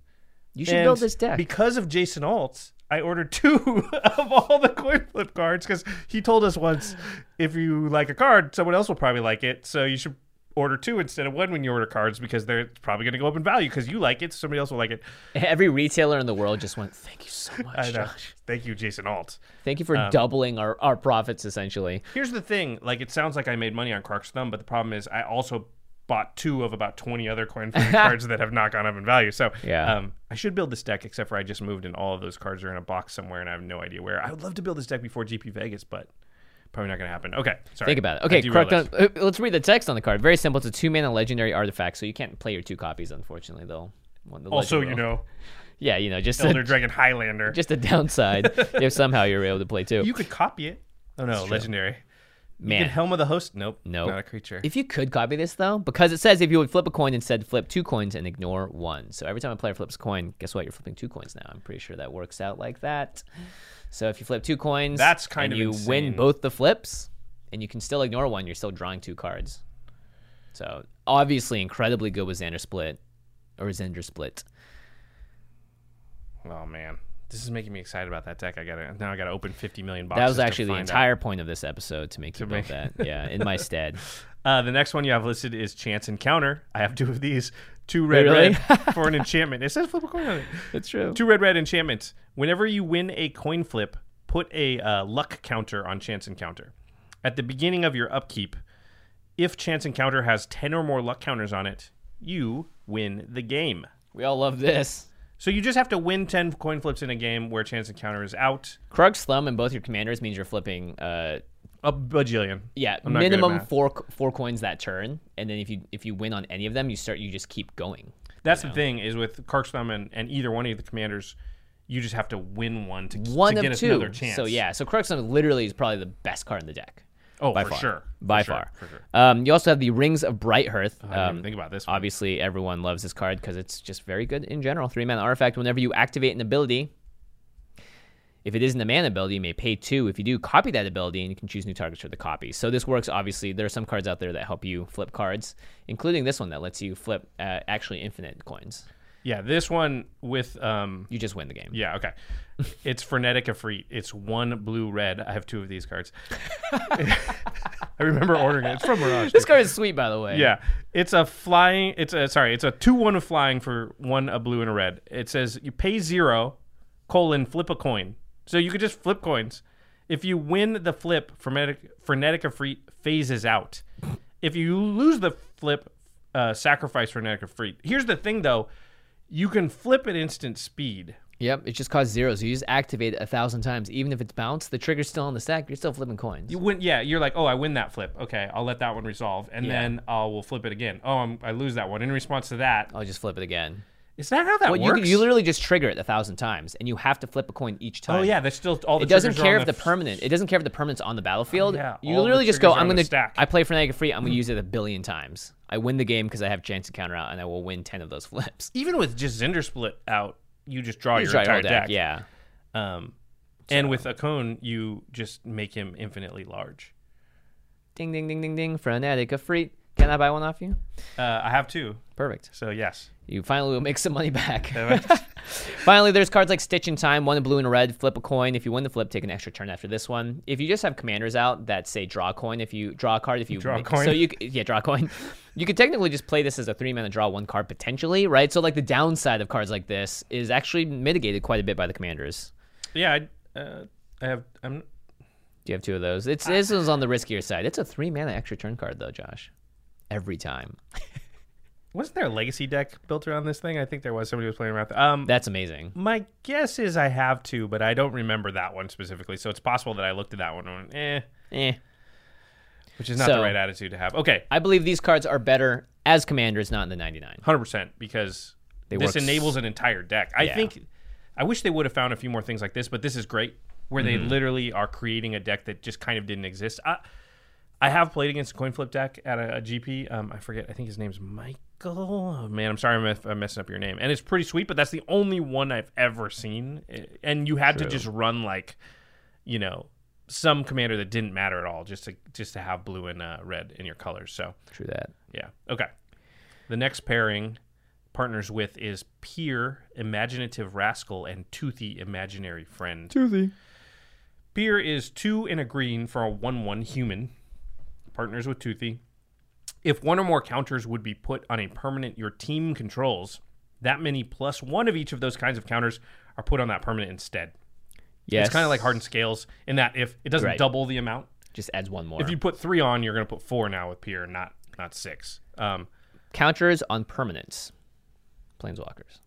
A: You should
B: And
A: build this deck.
B: because of Jason Alt's. I ordered two *laughs* of all the coin flip cards because he told us once if you like a card, someone else will probably like it. So you should order two instead of one when you order cards because they're probably going to go up in value because you like it, somebody else will like it. *laughs*
A: Every retailer in the world just went, "Thank you so much,
B: I know.
A: Josh.
B: Thank you, Jason Alt.
A: Thank you for
B: Um,
A: doubling our, our profits essentially."
B: Here's the thing: like it sounds like I made money on Krark's thumb, but the problem is I also bought two of about 20 other coin *laughs* cards that have not gone up in value. So
A: Yeah.
B: um, I should build this deck, except for I just moved and all of those cards are in a box somewhere, and I have no idea where. I would love to build this deck before GP Vegas, but probably not going to happen. Okay, sorry.
A: Think about it. Okay, correct.
B: us.
A: uh, Let's read the text on the card. Very simple. It's a two mana legendary artifact, so you can't play your two copies, unfortunately. Though.
B: Also, you
A: will.
B: know, *laughs*
A: yeah, you know, just
B: Elder
A: a, *laughs*
B: Dragon Highlander.
A: just a downside *laughs* if somehow you're able to play two.
B: you could copy it. Oh no, legendary. You
A: Man,
B: could Helm of the Host. Nope.
A: Nope.
B: Not a creature.
A: If you could copy this though, because it says if you would flip a coin instead, flip two coins and ignore one. So every time a player flips a coin, guess what? You're flipping two coins now. I'm pretty sure that works out like that. So if you flip two coins,
B: That's kind
A: and
B: of
A: you win both the flips, and you can still ignore one. You're still drawing two cards. So obviously incredibly good with Xander Split or Zndrsplt.
B: oh man, this is making me excited about that deck. I gotta now. I gotta open 50 million boxes.
A: That was
B: to
A: actually the
B: find out.
A: entire point of this episode to make you build
B: make-
A: that. *laughs* Yeah, in my stead. *laughs*
B: Uh, the next one you have listed is Chance Encounter. I have two of these. Two red
A: Really?
B: red *laughs* for an enchantment. It says flip a coin on it.
A: That's true.
B: Two red red enchantments. Whenever you win a coin flip, put a uh, luck counter on Chance Encounter. At the beginning of your upkeep, if Chance Encounter has 10 or more luck counters on it, you win the game.
A: We all love this.
B: So you just have to win 10 coin flips in a game where Chance Encounter is out.
A: Krark's thumb in both your commanders means you're flipping uh,
B: A bajillion.
A: Yeah,
B: I'm not good at
A: minimum four four coins that turn, and then if you if you win on any of them, you start you just keep going.
B: That's the thing is with Krark's Thumb and, and either one of the commanders, you just have to win one to,
A: One
B: to get
A: two.
B: another chance.
A: So yeah, so Krark's Thumb literally is probably the best card in the deck.
B: Oh,
A: by
B: for
A: far.
B: sure.
A: By
B: For sure,
A: far.
B: for sure.
A: Um, you also have the Rings of
B: Brighthearth.
A: Um,
B: think about this one.
A: obviously, everyone loves this card because it's just very good in general. Three mana artifact. Whenever you activate an ability, if it isn't a mana ability, you may pay two. If you do, copy that ability, and you can choose new targets for the copy. So this works. Obviously, there are some cards out there that help you flip cards, including this one that lets you flip uh, actually infinite coins.
B: Yeah, this one with um
A: You just win the game.
B: yeah, okay. *laughs* It's Frenetic Efreet. It's one blue red. I have two of these cards. *laughs* I remember ordering it. It's from Mirage.
A: This card is sweet, by the way.
B: Yeah, it's a flying. It's a sorry. It's a two one of flying for one a blue and a red. It says you pay zero, colon flip a coin. So you could just flip coins. If you win the flip, frenetic frenetic Efreet phases out. If you lose the flip, uh, sacrifice frenetic Efreet. Here's the thing though, you can flip at instant speed.
A: Yep. It just costs zero. So you just activate it a thousand times. Even if it's bounced, the trigger's still on the stack. You're still flipping coins.
B: You win, yeah. You're like, oh, I win that flip. Okay, I'll let that one resolve, and
A: Yeah.
B: then uh, I will flip it again. Oh, I'm, I lose that one. In response to that,
A: I'll just flip it again.
B: is that how that
A: Well,
B: works?
A: can- you literally just trigger it a thousand times, and you have to flip a coin each oh, time.
B: Oh yeah, that's still all the.
A: It doesn't care
B: on
A: if the permanent. It doesn't care if the permanent's on the battlefield.
B: Oh, yeah,
A: You literally just go. I'm gonna.
B: stack."
A: I play Frenetic Efreet. I'm gonna use it a billion times. I win the game because I have Chance Encounter out, and I will win ten of those *laughs* flips.
B: Even with just Zndrsplt out, you just draw
A: You
B: your entire
A: whole
B: deck.
A: Yeah.
B: Um, and with Okaun, you just make him infinitely large.
A: Ding ding ding ding ding. Frenetic Efreet. Can I buy one off you?
B: Uh, I have two,
A: Perfect.
B: so yes.
A: You finally will make some money back. *laughs* *laughs* finally, there's cards like Stitch in Time, one in blue and a red. Flip a coin. If you win the flip, take an extra turn after this one. If you just have commanders out that say draw a coin, if you draw a card, if you
B: Draw a coin.
A: so you yeah draw a coin. You could technically just play this as a three mana draw one card potentially, right? So like the downside of cards like this is actually mitigated quite a bit by the commanders.
B: Yeah, I, uh, I have. I'm.
A: Do you have two of those? It's this one's on the riskier side. It's a three mana extra turn card though, Josh. Every time. *laughs*
B: Wasn't there a legacy deck built around this thing? I think there was. Somebody was playing around. With, um,
A: That's amazing.
B: my guess is I have two, but I don't remember that one specifically. So it's possible that I looked at that one and went, eh.
A: Eh.
B: Which is not
A: So-
B: the right attitude to have. Okay,
A: I believe these cards are better as commanders, not in the 99.
B: hundred percent because
A: They
B: this enables an entire deck. I
A: Yeah.
B: think I wish they would have found a few more things like this, but this is great where
A: Mm-hmm.
B: they literally are creating a deck that just kind of didn't exist. I, I have played against a coin flip deck at a, a GP. Um, I forget. I think his name's Michael. Oh, man, I'm sorry I'm, if I'm messing up your name. And it's pretty sweet, but that's the only one I've ever seen. And you had to just run like, you know, some commander that didn't matter at all, just to just to have blue and uh, red in your colors. So
A: True that.
B: yeah. Okay. The next pairing partners with is Pir, Imaginative Rascal, and Toothy, Imaginary Friend.
A: Toothy.
B: Pir is two and a green for a 1 1 human. Partners with Toothy. If one or more counters would be put on a permanent your team controls, that many plus one of each of those kinds of counters are put on that permanent instead.
A: Yes.
B: It's kind of like hardened scales in that if it doesn't
A: Right.
B: double the amount,
A: Just adds one more.
B: if you put three on, you're going to put four now with Pir, not not six. Um,
A: Counters on permanents. Planeswalkers.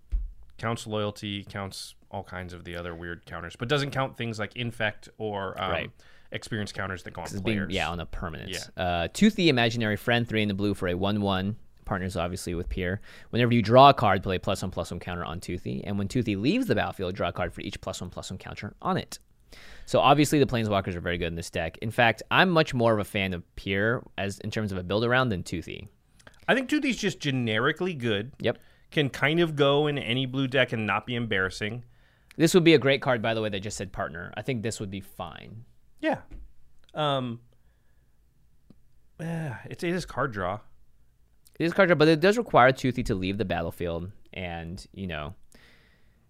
B: counts loyalty, counts all kinds of the other weird counters, but doesn't count things like infect or um,
A: Right.
B: experience counters that go on
A: This is being,
B: players.
A: yeah, on a permanent. Uh, Toothy, imaginary friend, three in the blue for a one-one. Partners obviously with Pir. Whenever you draw a card, play a plus one plus one counter on Toothy, and when Toothy leaves the battlefield, draw a card for each plus one plus one counter on it. So obviously the Planeswalkers are very good in this deck. In fact, I'm much more of a fan of Pir as in terms of a build around than Toothy.
B: I think Toothy's just generically good.
A: Yep.
B: Can kind of go in any blue deck and not be embarrassing.
A: This would be a great card, by the way. That just said partner. I think this would be fine.
B: Yeah. Um. Yeah, it's it is card draw.
A: It is card draw, but it does require Toothy to leave the battlefield, and you know,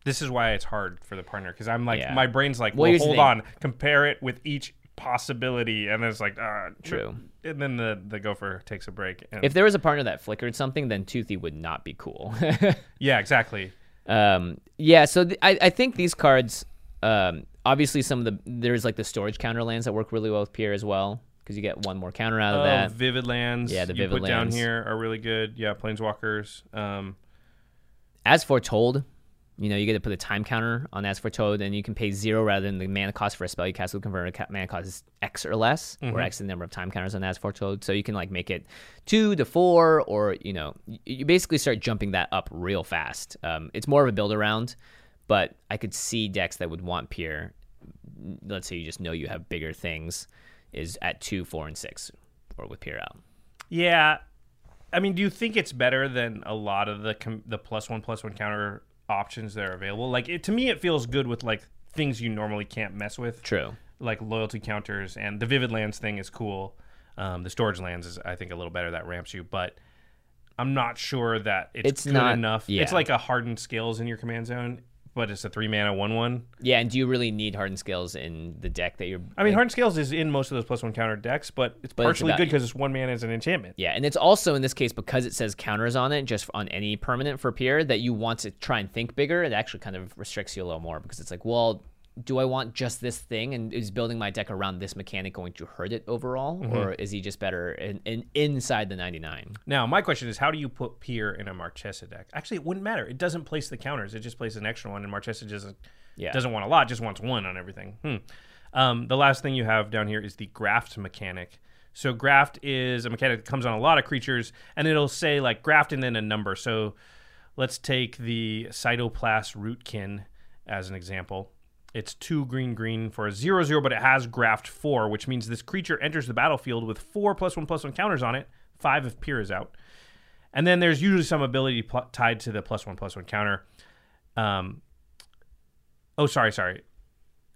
B: This is why it's hard for the partner because I'm like
A: Yeah.
B: my brain's like,
A: Well,
B: well, hold on, compare it with each possibility, and then it's like, ah,
A: True.
B: And then the the gopher takes a break.
A: If there was a partner that flickered something, then Toothy would not be cool. *laughs*
B: yeah, exactly.
A: Um, yeah, so th- I, I think these cards, um, obviously some of the there's like the storage counter lands that work really well with Pir as well because you get one more counter out of
B: Oh,
A: that.
B: vivid lands.
A: Yeah, the vivid you
B: put down here are really good. Yeah, planeswalkers. Um,
A: As foretold, you know you get to put a time counter on As foretold, and you can pay zero rather than the mana cost for a spell you cast will convert a mana cost is X or less, or X the number of time counters on As foretold. So you can like make it two to four, or you know you basically start jumping that up real fast. Um, it's more of a build around, but I could see decks that would want Pir. Let's say you just know you have bigger things, is at two, four, and six, or with Pir out.
B: yeah, I mean, do you think it's better than a lot of the com- the plus one plus one counter options that are available? Like it, to me, it feels good with like things you normally can't mess with.
A: True.
B: like loyalty counters and the vivid lands thing is cool um, the storage lands is i think a little better that ramps you but i'm not sure that it's,
A: It's
B: good
A: not-
B: enough it's like a hardened scales in your command zone but it's a three mana one one
A: Yeah, and do you really need hardened scales in the deck that you're?
B: i mean
A: like,
B: hardened scales is in most of those plus one counter decks but it's
A: But
B: partially
A: about-
B: good because it's one mana as an enchantment
A: Yeah, and it's also in this case because it says counters on it, just on any permanent for Pir, that you want to try and think bigger. It actually kind of restricts you a little more because it's like, well, do I want just this thing, and is building my deck around this mechanic going to hurt it overall, or is he just better in, in inside the ninety nine?
B: now my question is how do you put Pir in a marchesa deck actually it wouldn't matter it doesn't place the counters it just places an extra one and marchesa doesn't
A: Yeah.
B: doesn't want a lot, just wants one on everything. Hmm. Um, the last thing you have down here is the graft mechanic. So graft is a mechanic that comes on a lot of creatures, and it'll say like graft and then a number. So let's take the Cytoplast Rootkin as an example. It's two green green for a zero zero, but it has graft four, which means this creature enters the battlefield with four plus one plus one counters on it. Five if Pir is out, and then there's usually some ability pl- tied to the plus one plus one counter. Um, oh, sorry, sorry.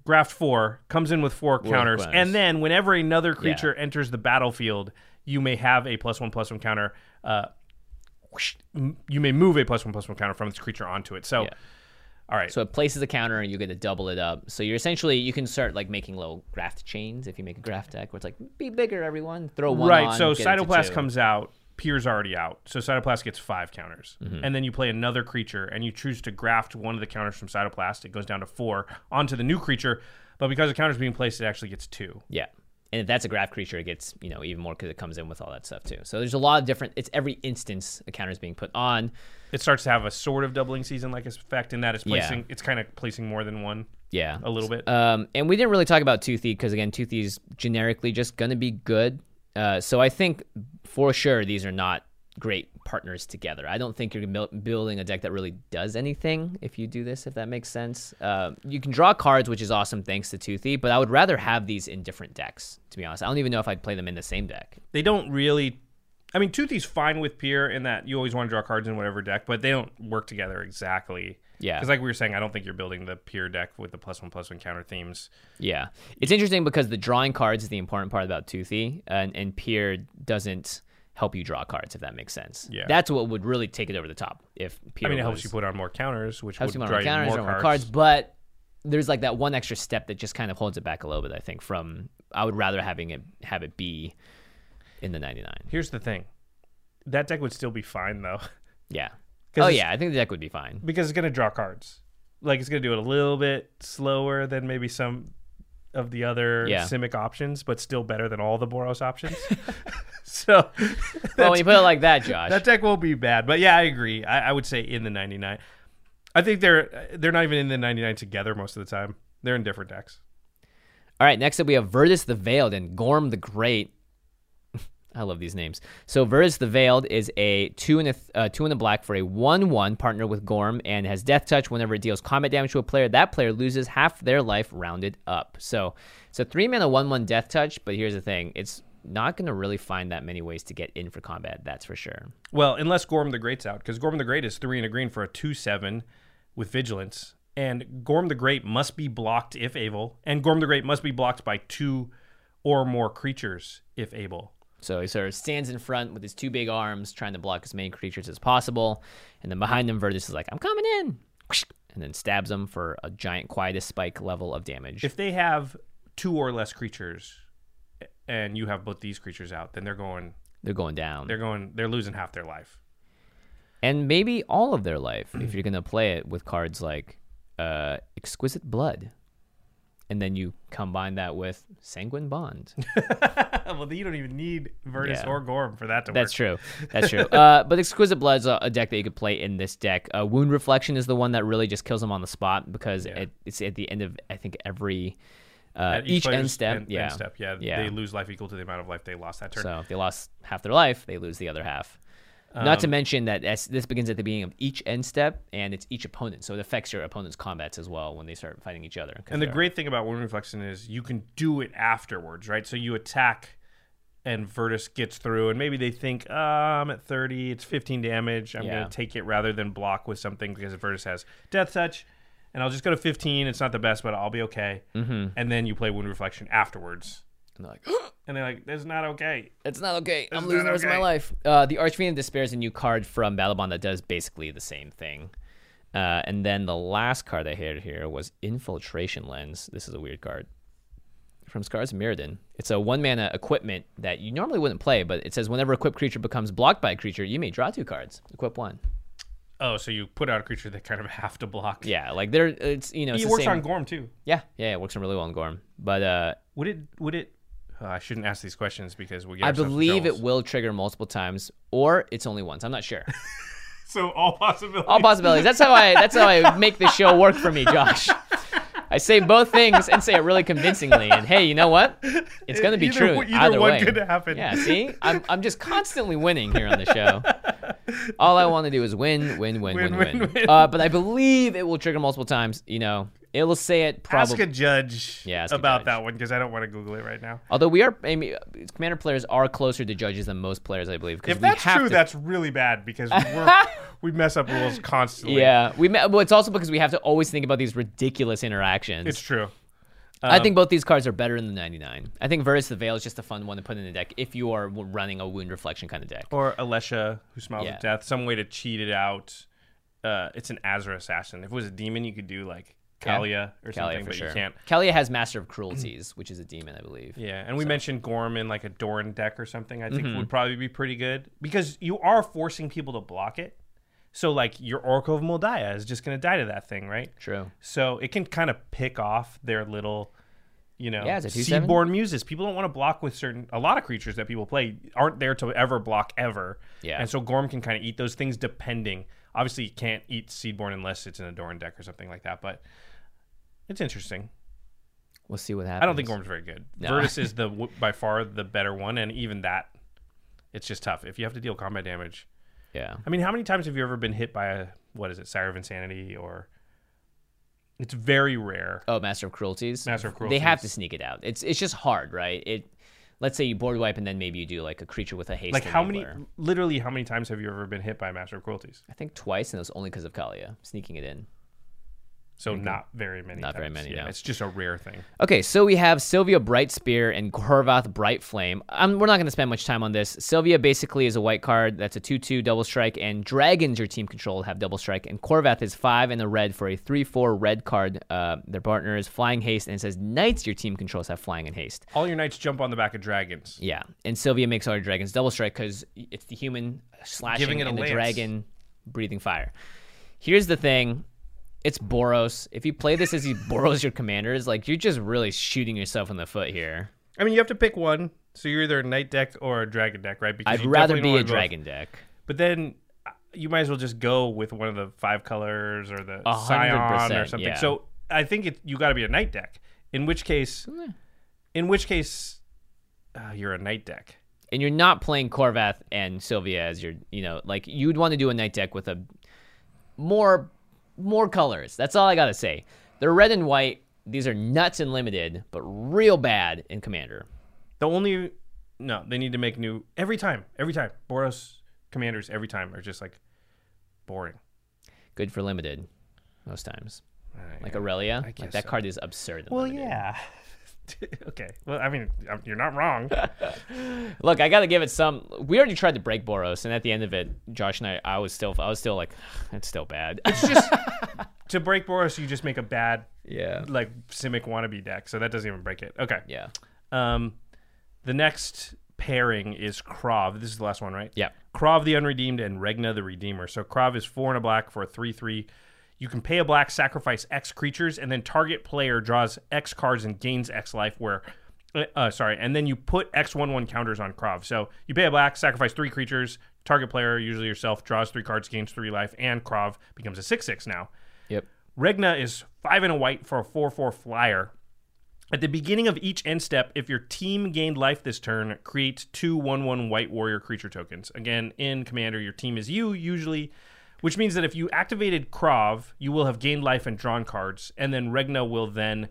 B: Graft four comes in with four counters, and then whenever another creature enters the battlefield, you may have a plus one plus one counter. Uh, whoosh, m- you may move a plus one plus one counter from this creature onto it. So,
A: Yeah.
B: All right,
A: So it places a counter, and you get to double it up. So you're essentially you can start like making little graft chains if you make a graft deck, where it's like be bigger, everyone. Throw one
B: right.
A: on,
B: so
A: get it to
B: Cytoplast comes out. Pir's already out, so Cytoplast gets five counters,
A: Mm-hmm.
B: and then you play another creature, and you choose to graft one of the counters from Cytoplast. It goes down to four onto the new creature, but because the counter's being placed, it actually gets two.
A: Yeah. And if that's a graft creature, it gets, you know, even more because it comes in with all that stuff too. So there's a lot of different, it's every instance a counter is being put on.
B: It starts to have a sort of doubling season like effect in that it's
A: Yeah.
B: placing, it's kind of placing more than one
A: Yeah.
B: a little bit.
A: Um, and we didn't really talk about Toothy because, again, Toothy is generically just going to be good Uh, so I think for sure these are not great partners together. I don't think you're building a deck that really does anything if you do this, if that makes sense. Uh, you can draw cards, which is awesome thanks to Toothy, but I would rather have these in different decks, to be honest. I don't even know if I'd play them in the same deck.
B: They don't really. I mean, Toothy's fine with Pir in that you always want to draw cards in whatever deck, but they don't work together exactly.
A: Yeah.
B: Because, like we were saying, I don't think you're building the Pir deck with the plus one plus one counter themes.
A: Yeah. It's interesting because the drawing cards is the important part about Toothy, and, and Pir doesn't help you draw cards, if that makes sense.
B: Yeah.
A: That's what would really take it over the top if Pir
B: I mean, it
A: was,
B: helps you put on more counters, which
A: helps
B: would
A: you
B: put
A: on counters,
B: more cards.
A: more cards, but there's like that one extra step that just kind of holds it back a little bit, I think, from I would rather having it have it be in the 99.
B: Here's the thing: that deck would still be fine though, *laughs*
A: Yeah. Oh yeah, I think the deck would be fine.
B: because it's gonna draw cards. Like it's gonna do it a little bit slower than maybe some of the other
A: Yeah.
B: Simic options, but still better than all the Boros options. *laughs* *laughs* so
A: Well, when you put it like that, Josh.
B: that deck won't be bad. But yeah, I agree. I, I would say in the 99. I think they're they're not even in the 99 together most of the time. They're in different decks.
A: All right, next up we have Virtus the Veiled and Gorm the Great. I love these names. So Virtus the Veiled is a two and a th- uh, two and a black for a one-one partner with Gorm and has Death Touch. Whenever it deals combat damage to a player, that player loses half their life rounded up. So it's a three mana one-one Death Touch. But here's the thing: it's not going to really find that many ways to get in for combat. That's for sure.
B: Well, unless Gorm the Great's out, because Gorm the Great is three and a green for a two seven with vigilance, and Gorm the Great must be blocked if able, and Gorm the Great must be blocked by two or more creatures if able.
A: So he sort of stands in front with his two big arms, trying to block as many creatures as possible. And then behind him, Virtus is like, I'm coming in. And then stabs him for a giant Quietus Spike level of damage.
B: If they have two or less creatures, and you have both these creatures out, then they're going
A: They're going down.
B: they're going they're losing half their life.
A: and maybe all of their life if you're going to play it with cards like uh, Exquisite Blood. And then you combine that with Sanguine Bond. *laughs*
B: well, you don't even need Virtus
A: Yeah.
B: or Gorm for that to
A: That's
B: work.
A: That's true. That's true. *laughs* Uh, but Exquisite Blood is a, a deck that you could play in this deck. Uh, Wound Reflection is the one that really just kills them on the spot because it, it's at the end of I think every uh,
B: At
A: each, end step.
B: end-
A: yeah.
B: end step, yeah,
A: Yeah.
B: They lose life equal to the amount of life they lost that turn.
A: So if they lost half their life, they lose the other half. Not
B: Um,
A: to mention that as, this begins at the beginning of each end step, and it's each opponent, so it affects your opponent's combats as well when they start fighting each other.
B: And the great thing about Wound Reflection is you can do it afterwards, right? So you attack and Virtus gets through, and maybe they think, uh, I'm at 30, it's 15 damage. I'm
A: Yeah.
B: going to take it rather than block with something because Virtus has Death Touch, and I'll just go to 15. It's not the best, but I'll be okay. Mm-hmm. And then you play Wound Reflection afterwards.
A: And they're like, *gasps*
B: And they're like, that's not okay.
A: It's not okay. I'm losing the rest of my life. Uh, the Archfiend of Despair is a new card from Battlebond that does basically the same thing. Uh, and then the last card I had here was Infiltration Lens. This is a weird card from Scars of Mirrodin. It's a one mana equipment that you normally wouldn't play, but it says whenever equipped creature becomes blocked by a creature, you may draw two cards. Equip one.
B: Oh, so you put out a creature that kind of *laughs* have to block.
A: Yeah, like there, it's you know, it's
B: It works
A: same-
B: on Gorm too.
A: Yeah, yeah, it works on really well on Gorm. But uh,
B: Would it? Would it? Uh, I shouldn't ask these questions because we. Get
A: I believe it will trigger multiple times, or it's only once. I'm not sure. *laughs*
B: So all possibilities.
A: all possibilities. That's how I that's how I make the show work for me, Josh. I say both things and say it really convincingly. And hey, you know what? It's gonna be
B: Either
A: true.
B: either
A: either
B: one
A: way.
B: could happen.
A: Yeah. See, I'm I'm just constantly winning here on the show. All I want to do is win, win, win, *laughs* win,
B: Win,
A: win.
B: win, win.
A: Uh, but I believe it will trigger multiple times. You know, it will say it
B: Ask
A: probably.
B: a judge
A: Yeah, ask a
B: about
A: judge.
B: that one because I don't want to Google it right now.
A: Although we are, I mean, commander players are closer to judges than most players, I believe.
B: If
A: we
B: that's true,
A: to
B: that's really bad because we're, *laughs* we mess up rules constantly.
A: Yeah, we. Well, it's also because we have to always think about these ridiculous interactions.
B: it's true.
A: I
B: Um,
A: think both these cards are better than the 99. I think Virtus the Veil is just a fun one to put in the deck if you are running a wound reflection kind of deck.
B: Or Alesha, who smiles
A: Yeah.
B: at death. Some way to cheat it out. Uh, it's an Azra assassin. If it was a demon, you could do like
A: Yeah.
B: Kaalia or
A: Kaalia
B: something,
A: for
B: but
A: sure.
B: you can't.
A: Kaalia has Master of Cruelties, which is a demon, I believe.
B: Yeah, and we mentioned Gorm in like a Doran deck or something. I think
A: Mm-hmm.
B: would probably be pretty good because you are forcing people to block it. So like your Oracle of Mul Daya is just going to die to that thing, right?
A: True.
B: So it can kind of pick off their little, you know,
A: Yeah, it's a 2/7.
B: seedborn muses. People don't want to block with certain. A lot of creatures that people play aren't there to ever block ever.
A: Yeah.
B: And so Gorm can kind of eat those things depending. Obviously, you can't eat seedborn unless it's in a Doran deck or something like that. But it's interesting.
A: We'll see what happens.
B: I don't think Gorm's very good.
A: No.
B: Virtus is *laughs* the by far the better one, and even that, it's just tough. If you have to deal combat damage,
A: Yeah.
B: I mean, how many times have you ever been hit by a what is it, Sire of Insanity, or it's very rare.
A: Oh, Master of Cruelties.
B: Master of Cruelties.
A: They have to sneak it out. It's it's just hard, right? It. Let's say you board wipe and then maybe you do like a creature with a haste.
B: Like how many, literally, how many times have you ever been hit by a Master of Cruelties?
A: I think twice, and it was only because of Kaalia sneaking it in.
B: So not very many.
A: Not very
B: times.
A: many,
B: Yeah,
A: no.
B: it's just a rare thing.
A: Okay, so we have Sylvia Brightspear and Khorvath Brightflame. Um, we're not going to spend much time on this. Sylvia basically is a white card that's a 2 2 double strike, and dragons your team control have double strike. And Khorvath is 5 and a red for a 3 4 red card. Uh, their partner is Flying Haste, and it says Knights your team controls have Flying and Haste.
B: All your knights jump on the back of dragons.
A: Yeah, and Sylvia makes all your dragons double strike because it's the human slashing
B: Giving it a
A: and the
B: lance.
A: dragon breathing fire. Here's the thing. It's Boros. If you play this as you Boros your commanders, like you're just really shooting yourself in the foot here.
B: I mean, you have to pick one. So you're either a knight deck or a dragon deck, right? Because
A: I'd rather be a dragon deck.
B: But then uh, you might as well just go with one of the five colors or the scion or something.
A: yeah.
B: So I think it, you got to be a knight deck. In which case, in which case, uh, you're a knight deck.
A: And you're not playing Khorvath and Sylvia as your, you know, like you'd want to do a knight deck with a more more colors. That's all I got to say. They're red and white. These are nuts and limited, but real bad in Commander.
B: The only no, they need to make new every time. Every time, Boros commanders every time are just like boring.
A: Good for limited most times.
B: Uh,
A: Like Aurelia, like
B: guess
A: that
B: so.
A: card is absurd.
B: Well,
A: limited.
B: yeah. *laughs* okay. Well, I mean, you're not wrong. *laughs*
A: Look, I got to give it some. We already tried to break Boros, and at the end of it, Josh and I, I was still, I was still like, it's still bad.
B: It's just *laughs* to break Boros, you just make a bad
A: yeah,
B: like Simic wannabe deck, so that doesn't even break it. Okay.
A: yeah,
B: Um, the next pairing is Krav. This is the last one, right?
A: yeah.
B: Krav the Unredeemed and Regna the Redeemer. So Krav is four and a black for a three three. You can pay a black, sacrifice X creatures, and then target player draws X cards and gains X life. Where, uh, uh, sorry, and then you put X one one counters on Krav. So you pay a black, sacrifice three creatures. Target player, usually yourself, draws three cards, gains three life, and Krav becomes a six six now.
A: Yep.
B: Regna is five and a white for a 4 4 flyer. At the beginning of each end step, if your team gained life this turn, create two 1 1 white warrior creature tokens. Again, in Commander, your team is you, usually, which means that if you activated Krav, you will have gained life and drawn cards, and then Regna will then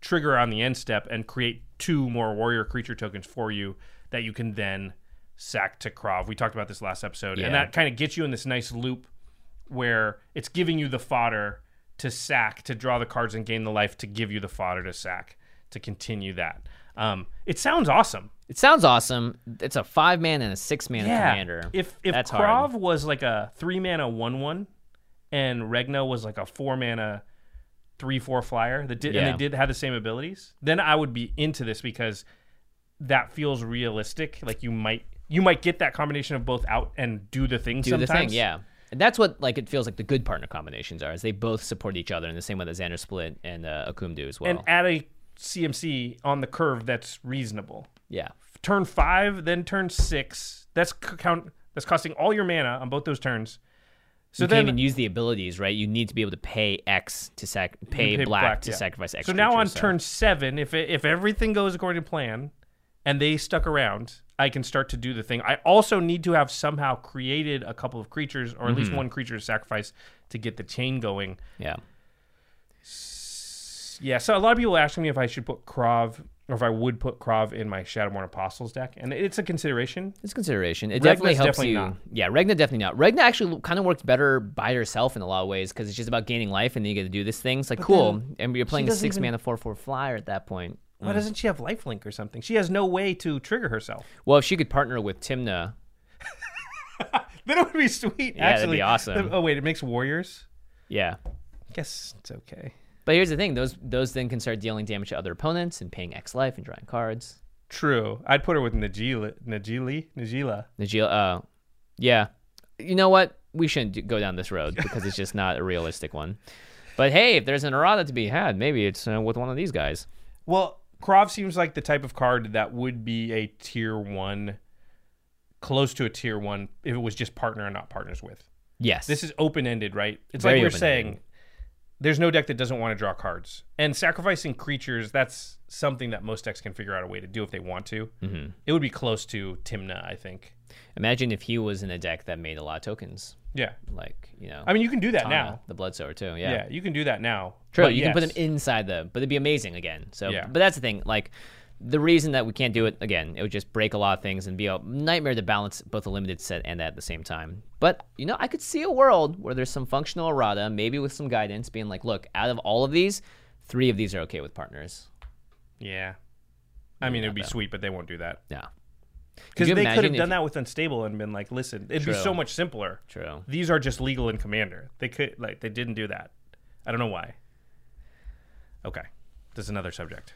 B: trigger on the end step and create two more warrior creature tokens for you that you can then sack to Krav. We talked about this last episode,
A: Yeah.
B: and that kind of gets you in this nice loop where it's giving you the fodder to sack to draw the cards and gain the life to give you the fodder to sack to continue that. Um, it sounds awesome.
A: It sounds awesome. It's a five man and a six man commander.
B: If if
A: That's
B: Krav
A: hard.
B: was like a three mana one one, and Regna was like a four mana three four flyer that did
A: Yeah.
B: and they did have the same abilities, then I would be into this because that feels realistic. Like you might you might get that combination of both out and do the thing
A: do
B: sometimes.
A: the thing, yeah. And that's what like it feels like the good partner combinations are, is they both support each other in the same way that Zndrsplt and uh, Okaun do as well.
B: And add a CMC on the curve that's reasonable.
A: yeah,
B: turn five, then turn six. That's count. That's costing all your mana on both those turns. So
A: you
B: then,
A: can't even use the abilities, right? You need to be able to pay X to sac pay,
B: pay
A: black, to
B: yeah.
A: sacrifice X.
B: So now on
A: creatures,
B: turn seven, if it, if everything goes according to plan, and they stuck around, I can start to do the thing. I also need to have somehow created a couple of creatures, or at
A: Mm-hmm.
B: least one creature to sacrifice to get the chain going.
A: yeah,
B: Yeah. So a lot of people are asking me if I should put Krav or if I would put Krav in my Shadowborn Apostles deck, and it's a consideration.
A: it's a consideration. It
B: Regna's
A: definitely helps
B: definitely
A: you.
B: not.
A: Yeah, Regna definitely not. Regna actually kind of works better by herself in a lot of ways because it's just about gaining life and then you get to do this thing. It's like cool, and you're playing a six
B: even-
A: mana four four flyer at that point.
B: Why mm. doesn't she have lifelink or something? She has no way to trigger herself.
A: Well, if she could partner with Tymna, *laughs*
B: Then it would be sweet.
A: Yeah, that'd
B: actually.
A: be awesome.
B: Oh wait, it makes warriors.
A: yeah.
B: I guess it's okay.
A: But here's the thing: those those then can start dealing damage to other opponents and paying X life and drawing cards.
B: True. I'd put her with Najila. Najili. Najila.
A: Najil, uh, yeah. You know what? We shouldn't go down this road because it's just not a realistic one. But hey, if there's an errata to be had, maybe it's uh, with one of these guys.
B: Well, Krav seems like the type of card that would be a tier one, close to a tier one, if it was just partner and not partners with.
A: Yes.
B: This is open ended, right? It's
A: Very
B: like we
A: open-ended.
B: saying. There's no deck that doesn't want to draw cards. And sacrificing creatures, that's something that most decks can figure out a way to do if they want to. Mm-hmm. It would be close to Tymna, I think.
A: Imagine if he was in a deck that made a lot of tokens,
B: Yeah.
A: like you know.
B: I mean, you can do that
A: Tana,
B: now.
A: the Bloodsower too.
B: Yeah.
A: Yeah,
B: you can do that now.
A: true.
B: But
A: You can put them inside the, but it'd be amazing again. So,
B: Yeah.
A: but that's the thing. Like, the reason that we can't do it again, it would just break a lot of things and be a nightmare to balance both a limited set and that at the same time. But you know, I could see a world where there's some functional errata, maybe with some guidance, being like, look, out of all of these, three of these are okay with partners.
B: Yeah. I mean, it would be sweet, but they won't do that.
A: Yeah,
B: Because they could have done that with Unstable and been like, listen, it'd be so much simpler.
A: true.
B: These are just legal in Commander. They could, like, they didn't do that. I don't know why. Okay. That's another subject.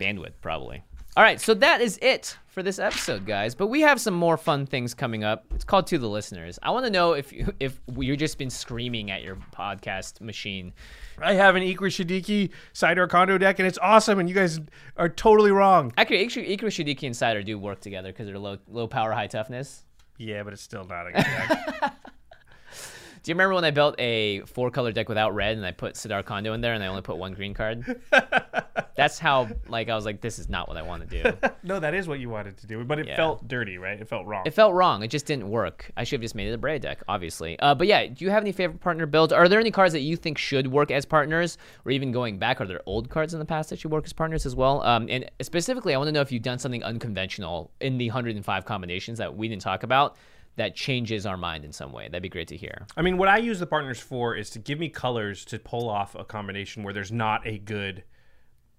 A: Bandwidth probably. All right so that is it for this episode guys but we have some more fun things coming up. It's called to the listeners. I want to know if you if you've just been screaming at your podcast machine.
B: I have an Ikra Shidiqi Sidar Kondo deck, and it's awesome, and you guys are totally wrong.
A: actually Ikra Ikra Shidiqi and Sidar do work together because they're low low power high toughness.
B: Yeah, but it's still not a good deck. *laughs*
A: do you remember when i built a four color deck without red and i put sidar kondo in there and i only put one green card *laughs* that's how like i was like this is not what i want to do *laughs*
B: no, that is what you wanted to do, but it
A: Yeah.
B: felt dirty, right? It felt wrong.
A: It felt wrong. It just didn't work. I should have just made it a Breya deck, obviously. Uh, but yeah, do you have any favorite partner builds? Are there any cards that you think should work as partners, or even going back, are there old cards in the past that should work as partners as well? Um, and specifically, I want to know if you've done something unconventional in the 105 combinations that we didn't talk about that changes our mind in some way. That'd be great to hear.
B: I mean, what I use the partners for is to give me colors to pull off a combination where there's not a good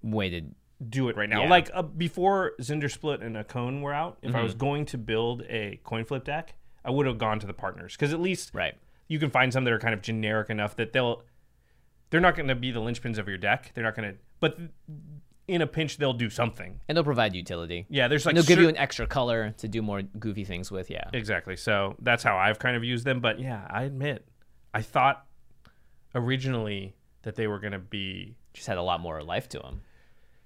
A: Way to
B: do it right now.
A: Yeah.
B: Like uh, before Zndrsplt and Okaun were out, if I
A: Mm-hmm.
B: was going to build a coin flip deck, I would have gone to the partners because at least
A: right.
B: you can find some that are kind of generic enough that they'll they're not going to be the linchpins of your deck. They're not going to, but in a pinch they'll do something.
A: And they'll provide utility.
B: Yeah, there's like
A: and they'll give you an extra color to do more goofy things with. Yeah.
B: Exactly. So that's how I've kind of used them. But yeah, I admit, I thought originally that they were going to be.
A: Just had a lot more life to them.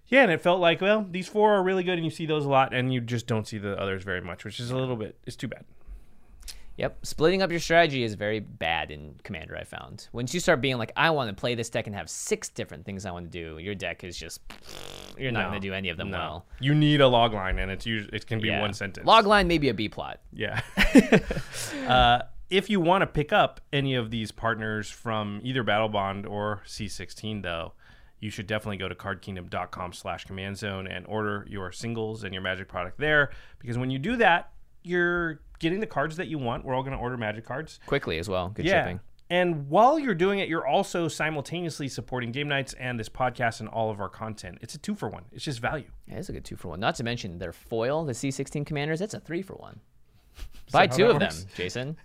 B: Yeah, and it felt like, well, these four are really good, and you see those a lot, and you just don't see the others very much, which is a little bit, it's too bad.
A: Yep, splitting up your strategy is very bad in Commander. I found once you start being like, I want to play this deck and have six different things I want to do, your deck is just *sniffs* you're not
B: No,
A: going to do any of them
B: No.
A: well.
B: You need a log line, and it's usually, it can be
A: Yeah.
B: one sentence.
A: Logline, maybe a B plot.
B: Yeah. *laughs* *laughs* uh, if you want to pick up any of these partners from either Battlebond or C16, though, you should definitely go to cardkingdom.com slash command zone and order your singles and your magic product there. Because when you do that, you're getting the cards that you want. We're all going to order magic cards.
A: Quickly as well. Good
B: Yeah.
A: shipping.
B: And while you're doing it, you're also simultaneously supporting game nights and this podcast and all of our content. It's a two for one. It's just value.
A: Yeah, it's a good two for one. Not to mention their foil, the C16 commanders. That's a three for one. *laughs* Buy two of them. Jason.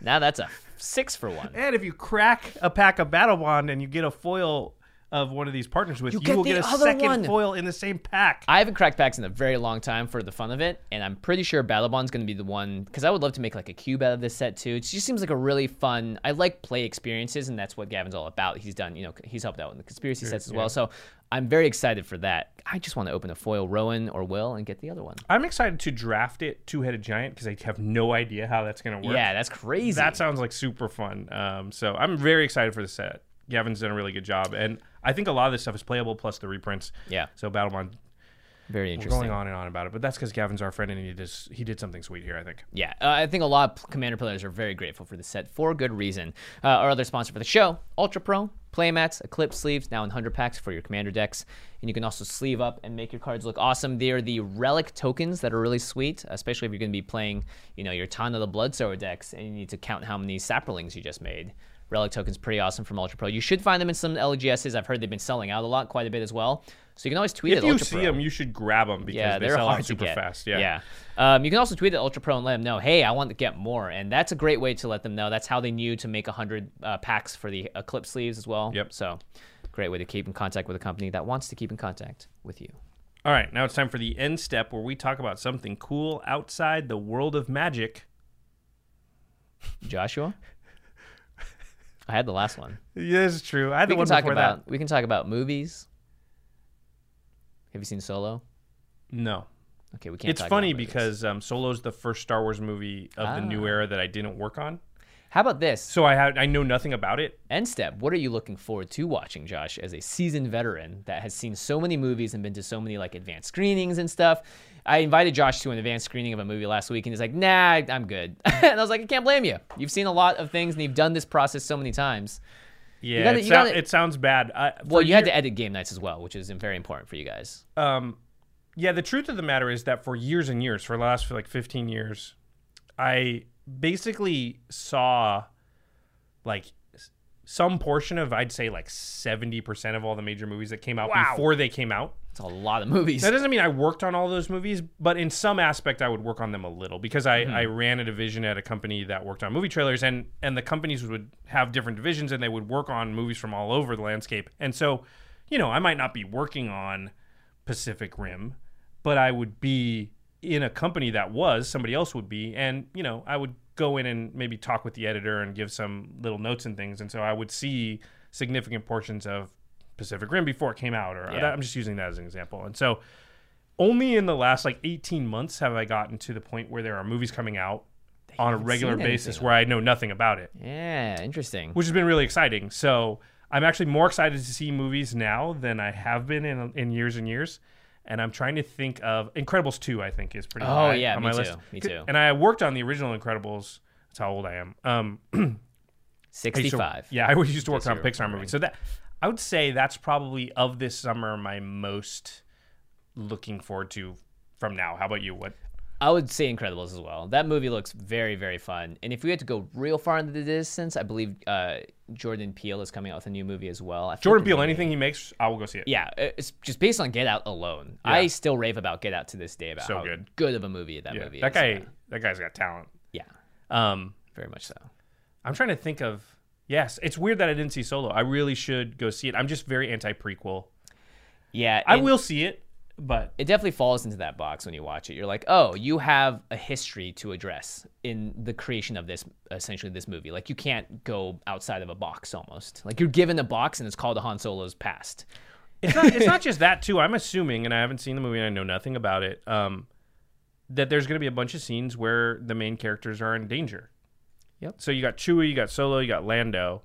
A: now that's a six for one. *laughs*
B: And if you crack a pack of Battlebond and you get a foil of one of these partners with, you,
A: get
B: will get a second
A: one.
B: foil in the same pack.
A: I haven't cracked packs in a very long time for the fun of it, and I'm pretty sure Battlebond's going to be the one because I would love to make like a cube out of this set too. It just seems like a really fun. I like play experiences, and that's what Gavin's all about. He's done, you know, he's helped out in the conspiracy sets as well. So I'm very excited for that. I just want to open a foil Rowan or Will and get the other one.
B: I'm excited to draft it two headed giant because I have no idea how that's going to work.
A: Yeah, that's crazy.
B: that sounds like super fun. Um, so I'm very excited for the set. Gavin's done a really good job, and I think a lot of this stuff is playable plus the reprints.
A: Yeah.
B: So Battlebond,
A: very
B: we're
A: interesting.
B: going on and on about it, but that's because Gavin's our friend and he just he did something sweet here. I think.
A: Yeah, uh, I think a lot of Commander players are very grateful for the set for good reason. Uh, our other sponsor for the show, Ultra Pro, playmats, Eclipse sleeves, now in 100 packs for your Commander decks. And you can also sleeve up and make your cards look awesome. They are the relic tokens that are really sweet, especially if you're going to be playing, you know, your Tana the Bloodsower decks and you need to count how many Saprolings you just made. Relic tokens pretty awesome from Ultra Pro. You should find them in some LGSs. I've heard they've been selling out a lot, quite a bit as well. So you can always tweet
B: If
A: at Ultra Pro.
B: If you see them, you should grab them because
A: Yeah,
B: they
A: they're
B: sell
A: hard
B: out super
A: get.
B: fast. Yeah.
A: yeah. Um, you can also tweet at Ultra Pro and let them know, hey, I want to get more, and that's a great way to let them know. That's how they knew to make hundred uh, packs for the Eclipse sleeves as well.
B: Yep.
A: So, great way to keep in contact with a company that wants to keep in contact with you.
B: All right, now it's time for the end step where we talk about something cool outside the world of magic.
A: Joshua, I had the last one.
B: Yeah, that's true. I had
A: We
B: the
A: can
B: one
A: talk
B: before
A: about
B: that.
A: we can talk about movies. Have you seen Solo?
B: No,
A: Okay, we can't.
B: it's funny because um, Solo's the first Star Wars movie of the new
A: Ah.
B: era that I didn't work on.
A: How about this?
B: So I had I know nothing about it.
A: End step. What are you looking forward to watching, Josh, as a seasoned veteran that has seen so many movies and been to so many like advanced screenings and stuff? I invited Josh to an advanced screening of a movie last week, and he's like, "Nah, I'm good." *laughs* and I was like, "I can't blame you. You've seen a lot of things, and you've done this process so many times."
B: Yeah,
A: gotta-
B: it,
A: gotta-
B: it sounds bad. I,
A: Well, you had to edit game nights as well, which is very important for you guys.
B: um, yeah, the truth of the matter is that for years and years, for the last for like 15 years, I basically saw like some portion of I'd say like 70% of all the major movies that came out
A: Wow.
B: before they came out.
A: It's a lot of movies.
B: That doesn't mean I worked on all those movies, but in some aspect I would work on them a little because I, mm-hmm. I ran a division at a company that worked on movie trailers and and the companies would have different divisions and they would work on movies from all over the landscape. And so, you know, I might not be working on Pacific Rim, but I would be in a company that was somebody else would be and, you know, I would go in and maybe talk with the editor and give some little notes and things and so I would see significant portions of Pacific Rim before it came out or
A: Yeah.
B: I'm just using that as an example. And so only in the last like 18 months have I gotten to the point where there are movies coming out on a regular basis where I know nothing about it,
A: yeah, interesting.
B: which has been really exciting. So I'm actually more excited to see movies now than I have been in in years and years. And I'm trying to think of Incredibles 2, I think is pretty
A: Oh,
B: high
A: yeah,
B: on
A: me
B: my
A: too,
B: list.
A: me too.
B: And I worked on the original Incredibles. That's how old I am. Um, *clears throat* I to-
A: Sixty-five.
B: yeah, I used to work on Pixar movies. So that I would say that's probably of this summer my most looking forward to from now. How about you? What?
A: I would say Incredibles as well. That movie looks very, very fun. And if we had to go real far into the distance, I believe uh, Jordan Peele is coming out with a new movie as well.
B: Jordan Peele, anything he makes, I will go see it.
A: Yeah, it's just based on Get Out alone. I still rave about Get Out to this day about
B: So
A: how
B: good.
A: good of a movie that
B: Yeah,
A: movie
B: that
A: is.
B: guy,
A: Yeah.
B: that guy's got talent.
A: yeah,
B: Um,
A: very much so.
B: I'm trying to think of. Yes, it's weird that I didn't see Solo. I really should go see it. I'm just very anti prequel.
A: Yeah,
B: I will see it, but
A: It definitely falls into that box when you watch it. You're like, oh, you have a history to address in the creation of this, essentially this movie. Like you can't go outside of a box almost. Like you're given a box and it's called Han Solo's past.
B: it's not. it's not *laughs* just that too. I'm assuming, and I haven't seen the movie, and I know nothing about it. Um, that there's going to be a bunch of scenes where the main characters are in danger.
A: Yep.
B: So you got Chewie, you got Solo, you got Lando.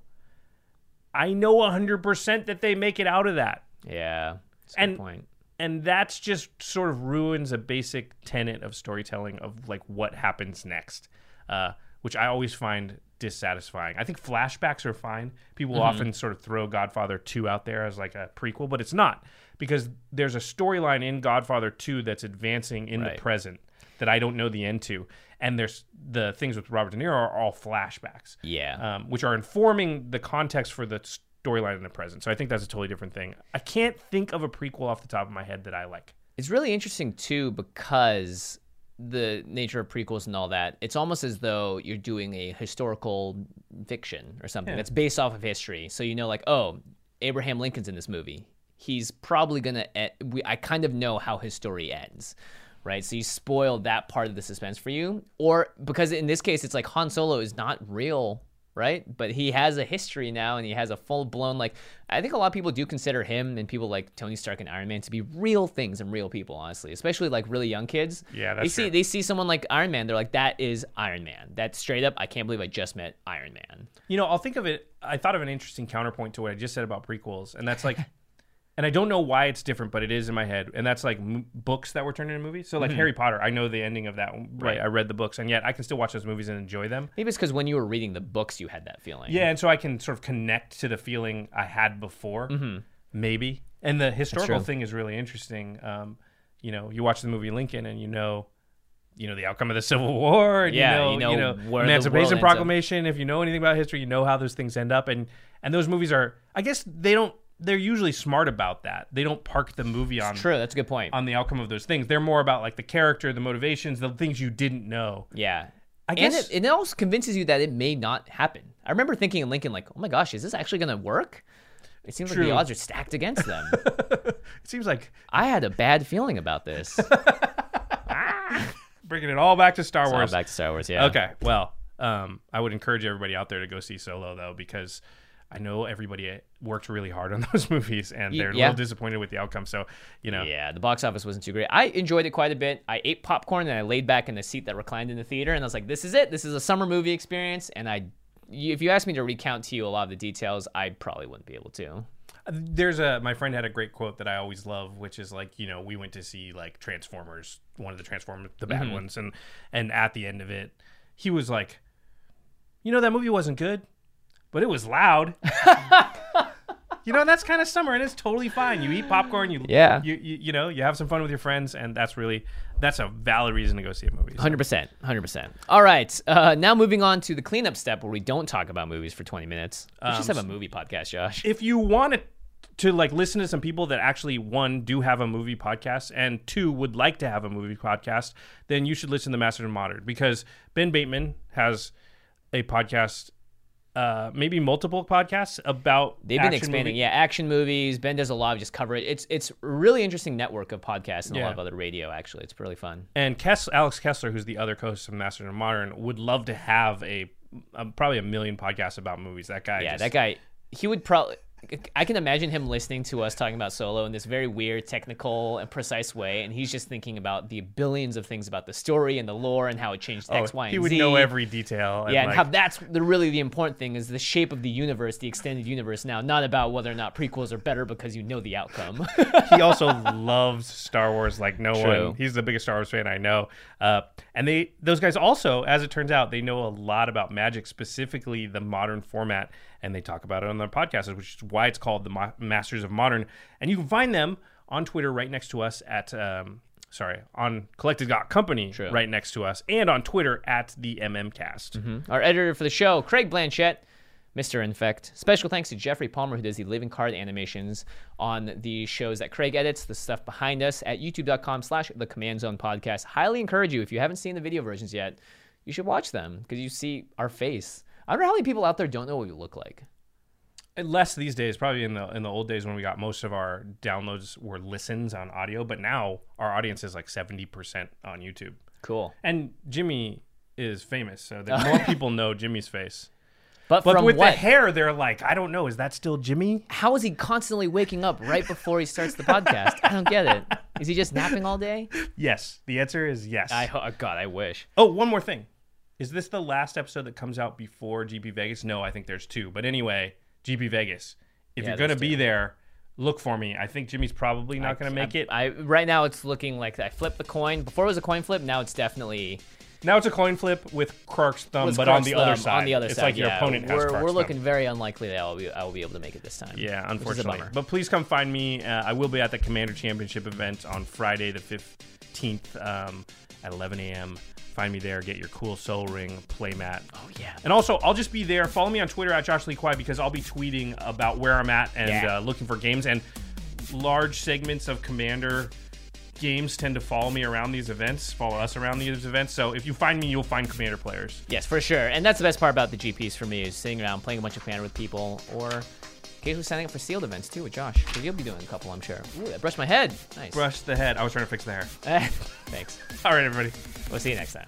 B: I know 100% that they make it out of that.
A: Yeah, that's a good
B: And-
A: point.
B: And that's just sort of ruins a basic tenet of storytelling of like what happens next, uh, which I always find dissatisfying. I think flashbacks are fine. People
A: Mm-hmm.
B: often sort of throw Godfather 2 out there as like a prequel, but it's not because there's a storyline in Godfather 2 that's advancing in
A: Right.
B: the present that I don't know the end to. And there's the things with Robert De Niro are all flashbacks
A: Yeah.
B: um, which are informing the context for the storyline in the present. So I think that's a totally different thing. I can't think of a prequel off the top of my head that I like.
A: It's really interesting too because the nature of prequels and all that. It's almost as though you're doing a historical fiction or something that's based off of history. So you know, like, oh, Abraham Lincoln's in this movie. He's probably gonna. We, I kind of know how his story ends, right? So you spoil that part of the suspense for you, or because in this case, it's like Han Solo is not real. Right, but he has a history now, and he has a full blown like. I think a lot of people do consider him and people like Tony Stark and Iron Man to be real things and real people, honestly. Especially like really young kids.
B: Yeah,
A: they
B: that's
A: see
B: true.
A: they see someone like Iron Man, they're like, that is Iron Man. That's straight up. I can't believe I just met Iron Man.
B: You know, I'll think of it. I thought of an interesting counterpoint to what I just said about prequels, and that's like, *laughs* and I don't know why it's different, but it is in my head, and that's like m- books that were turned into movies. So like Harry Potter, I know the ending of that. One, right,
A: Right.
B: I read the books, and yet I can still watch those movies and enjoy them.
A: Maybe it's because when you were reading the books, you had that feeling.
B: Yeah, and so I can sort of connect to the feeling I had before, maybe. And the historical thing is really interesting. Um, you know, you watch the movie Lincoln, and you know, you know the outcome of the *laughs* Civil War. And
A: Yeah,
B: you know,
A: you know where the world
B: Emancipation. Proclamation. If you know anything about history, you know how those things end up, and and those movies are. I guess they don't. They're usually smart about that. They don't park the movie on
A: True, that's a good point.
B: on the outcome of those things. They're more about like the character, the motivations, the things you didn't know.
A: yeah.
B: I
A: and
B: guess-
A: it, and it also convinces you that it may not happen. I remember thinking in Lincoln, like, oh my gosh, is this actually going to work? It seems like the odds are stacked against them. *laughs*
B: It seems like
A: I had a bad feeling about this. *laughs*
B: bringing it all back to Star
A: All
B: Wars.
A: back to Star Wars, yeah.
B: Okay, well, um, I would encourage everybody out there to go see Solo though, because I know everybody uh, worked really hard on *laughs* those movies and they're a little disappointed with the outcome. So you know,
A: Yeah, the box office wasn't too great. I enjoyed it quite a bit. I ate popcorn and I laid back in the seat that reclined in the theater, and I was like, "This is it. This is a summer movie experience." And I if you asked me to recount to you a lot of the details, I probably wouldn't be able to.
B: Uh, there's a my friend had a great quote that I always love, which is like you know we went to see like Transformers, one of the Transformers, the bad mm-hmm. ones, and and at the end of it, he was like, you know that movie wasn't good, but it was loud. *laughs* you know that's kind of summer and it's totally fine. You eat popcorn, you
A: Yeah.
B: you, you you know you have some fun with your friends, and that's really that's a valid reason to go see a movie.
A: Hundred percent, hundred percent. All right, uh, now moving on to the cleanup step where we don't talk about movies for twenty minutes. We should just have a movie podcast, Josh.
B: if you want to to like listen to some people that actually one do have a movie podcast and two would like to have a movie podcast, then you should listen to Master of Modern because Ben Bateman has a podcast, uh, maybe multiple podcasts about
A: They've been expanding,
B: movie-
A: yeah, action movies. Ben does a lot of just cover it. It's it's really interesting network of podcasts and a lot of other radio. Actually, it's really fun.
B: And Kess, Alex Kessler, who's the other co host of Master of Modern, would love to have a, um probably a million podcasts about movies. That guy,
A: Yeah,
B: just-
A: that guy. He would probably. I can imagine him listening to us talking about Solo in this very weird, technical, and precise way, and he's just thinking about the billions of things about the story and the lore and how it changed X,
B: Oh,
A: Y, and
B: he would
A: Z.
B: know every detail. and,
A: Yeah, and
B: like-
A: how that's the really the important thing is the shape of the universe, the extended universe now, not about whether or not prequels are better because you know the outcome.
B: he also *laughs* loves Star Wars like no
A: True.
B: one. He's the biggest Star Wars fan I know. Uh, and they those guys also, as it turns out, they know a lot about magic, specifically the modern format, and they talk about it on their podcast, which is why it's called the Mo- Masters of Modern. And you can find them on Twitter right next to us at. Um, Sorry, on Collected Got Company right next to us, and on Twitter at the MMCast.
A: Our editor for the show, Craig Blanchett, Mr. Infect. Special thanks to Jeffrey Palmer, who does the living card animations on the shows that Craig edits, the stuff behind us at youtube.com slash the Command Zone podcast. Highly encourage you, if you haven't seen the video versions yet, you should watch them because you see our face. I don't know how many people out there don't know what we look like.
B: Uh, less these days probably in the in the old days when we got most of our downloads were listens on audio but now our audience is like 70% on youtube
A: Cool.
B: and jimmy is famous so that *laughs* more people know jimmy's face
A: But,
B: but
A: from
B: with
A: what?
B: the hair they're like i don't know is that still jimmy
A: how is he constantly waking up right before he starts the podcast? I don't get it. Is he just napping all day?
B: yes the answer is yes
A: I ho- God, I wish.
B: oh one more thing is this the last episode that comes out before gp vegas no i think there's two but anyway gp vegas if
A: Yeah,
B: you're going to
A: there's
B: be
A: two.
B: there look for me i think jimmy's probably not going to make
A: I,
B: it
A: I right now it's looking like I flipped the coin. Before it was a coin flip. Now it's definitely
B: Now it's a coin flip with Krark's thumb,
A: with
B: but on
A: Krark's
B: the other
A: thumb,
B: side.
A: On the other
B: it's
A: side,
B: like your
A: yeah.
B: opponent has
A: We're,
B: Krark's
A: we're
B: thumb.
A: looking very unlikely that I will be I will be able to make it this time.
B: Yeah,
A: which is a
B: unfortunately.
A: bummer.
B: But please come find me. Uh, I will be at the Commander Championship event on Friday the 15th um, at 11 a.m. Find me there. Get your cool Sol Ring playmat.
A: Oh yeah.
B: And also, I'll just be there. Follow me on Twitter at Josh Lee Kwai because I'll be tweeting about where I'm at and
A: Yeah.
B: uh, looking for games. And large segments of Commander games tend to follow me around these events, follow us around these events. So if you find me, you'll find Commander players.
A: Yes, for sure. And that's the best part about the GPs for me is sitting around playing a bunch of Commander with people or occasionally signing up for sealed events too with Josh. Because you'll be doing a couple, I'm sure. Ooh, that brushed my head. Nice.
B: Brush the head. I was trying to fix the hair. *laughs*
A: Thanks.
B: All right, everybody.
A: We'll see you next time.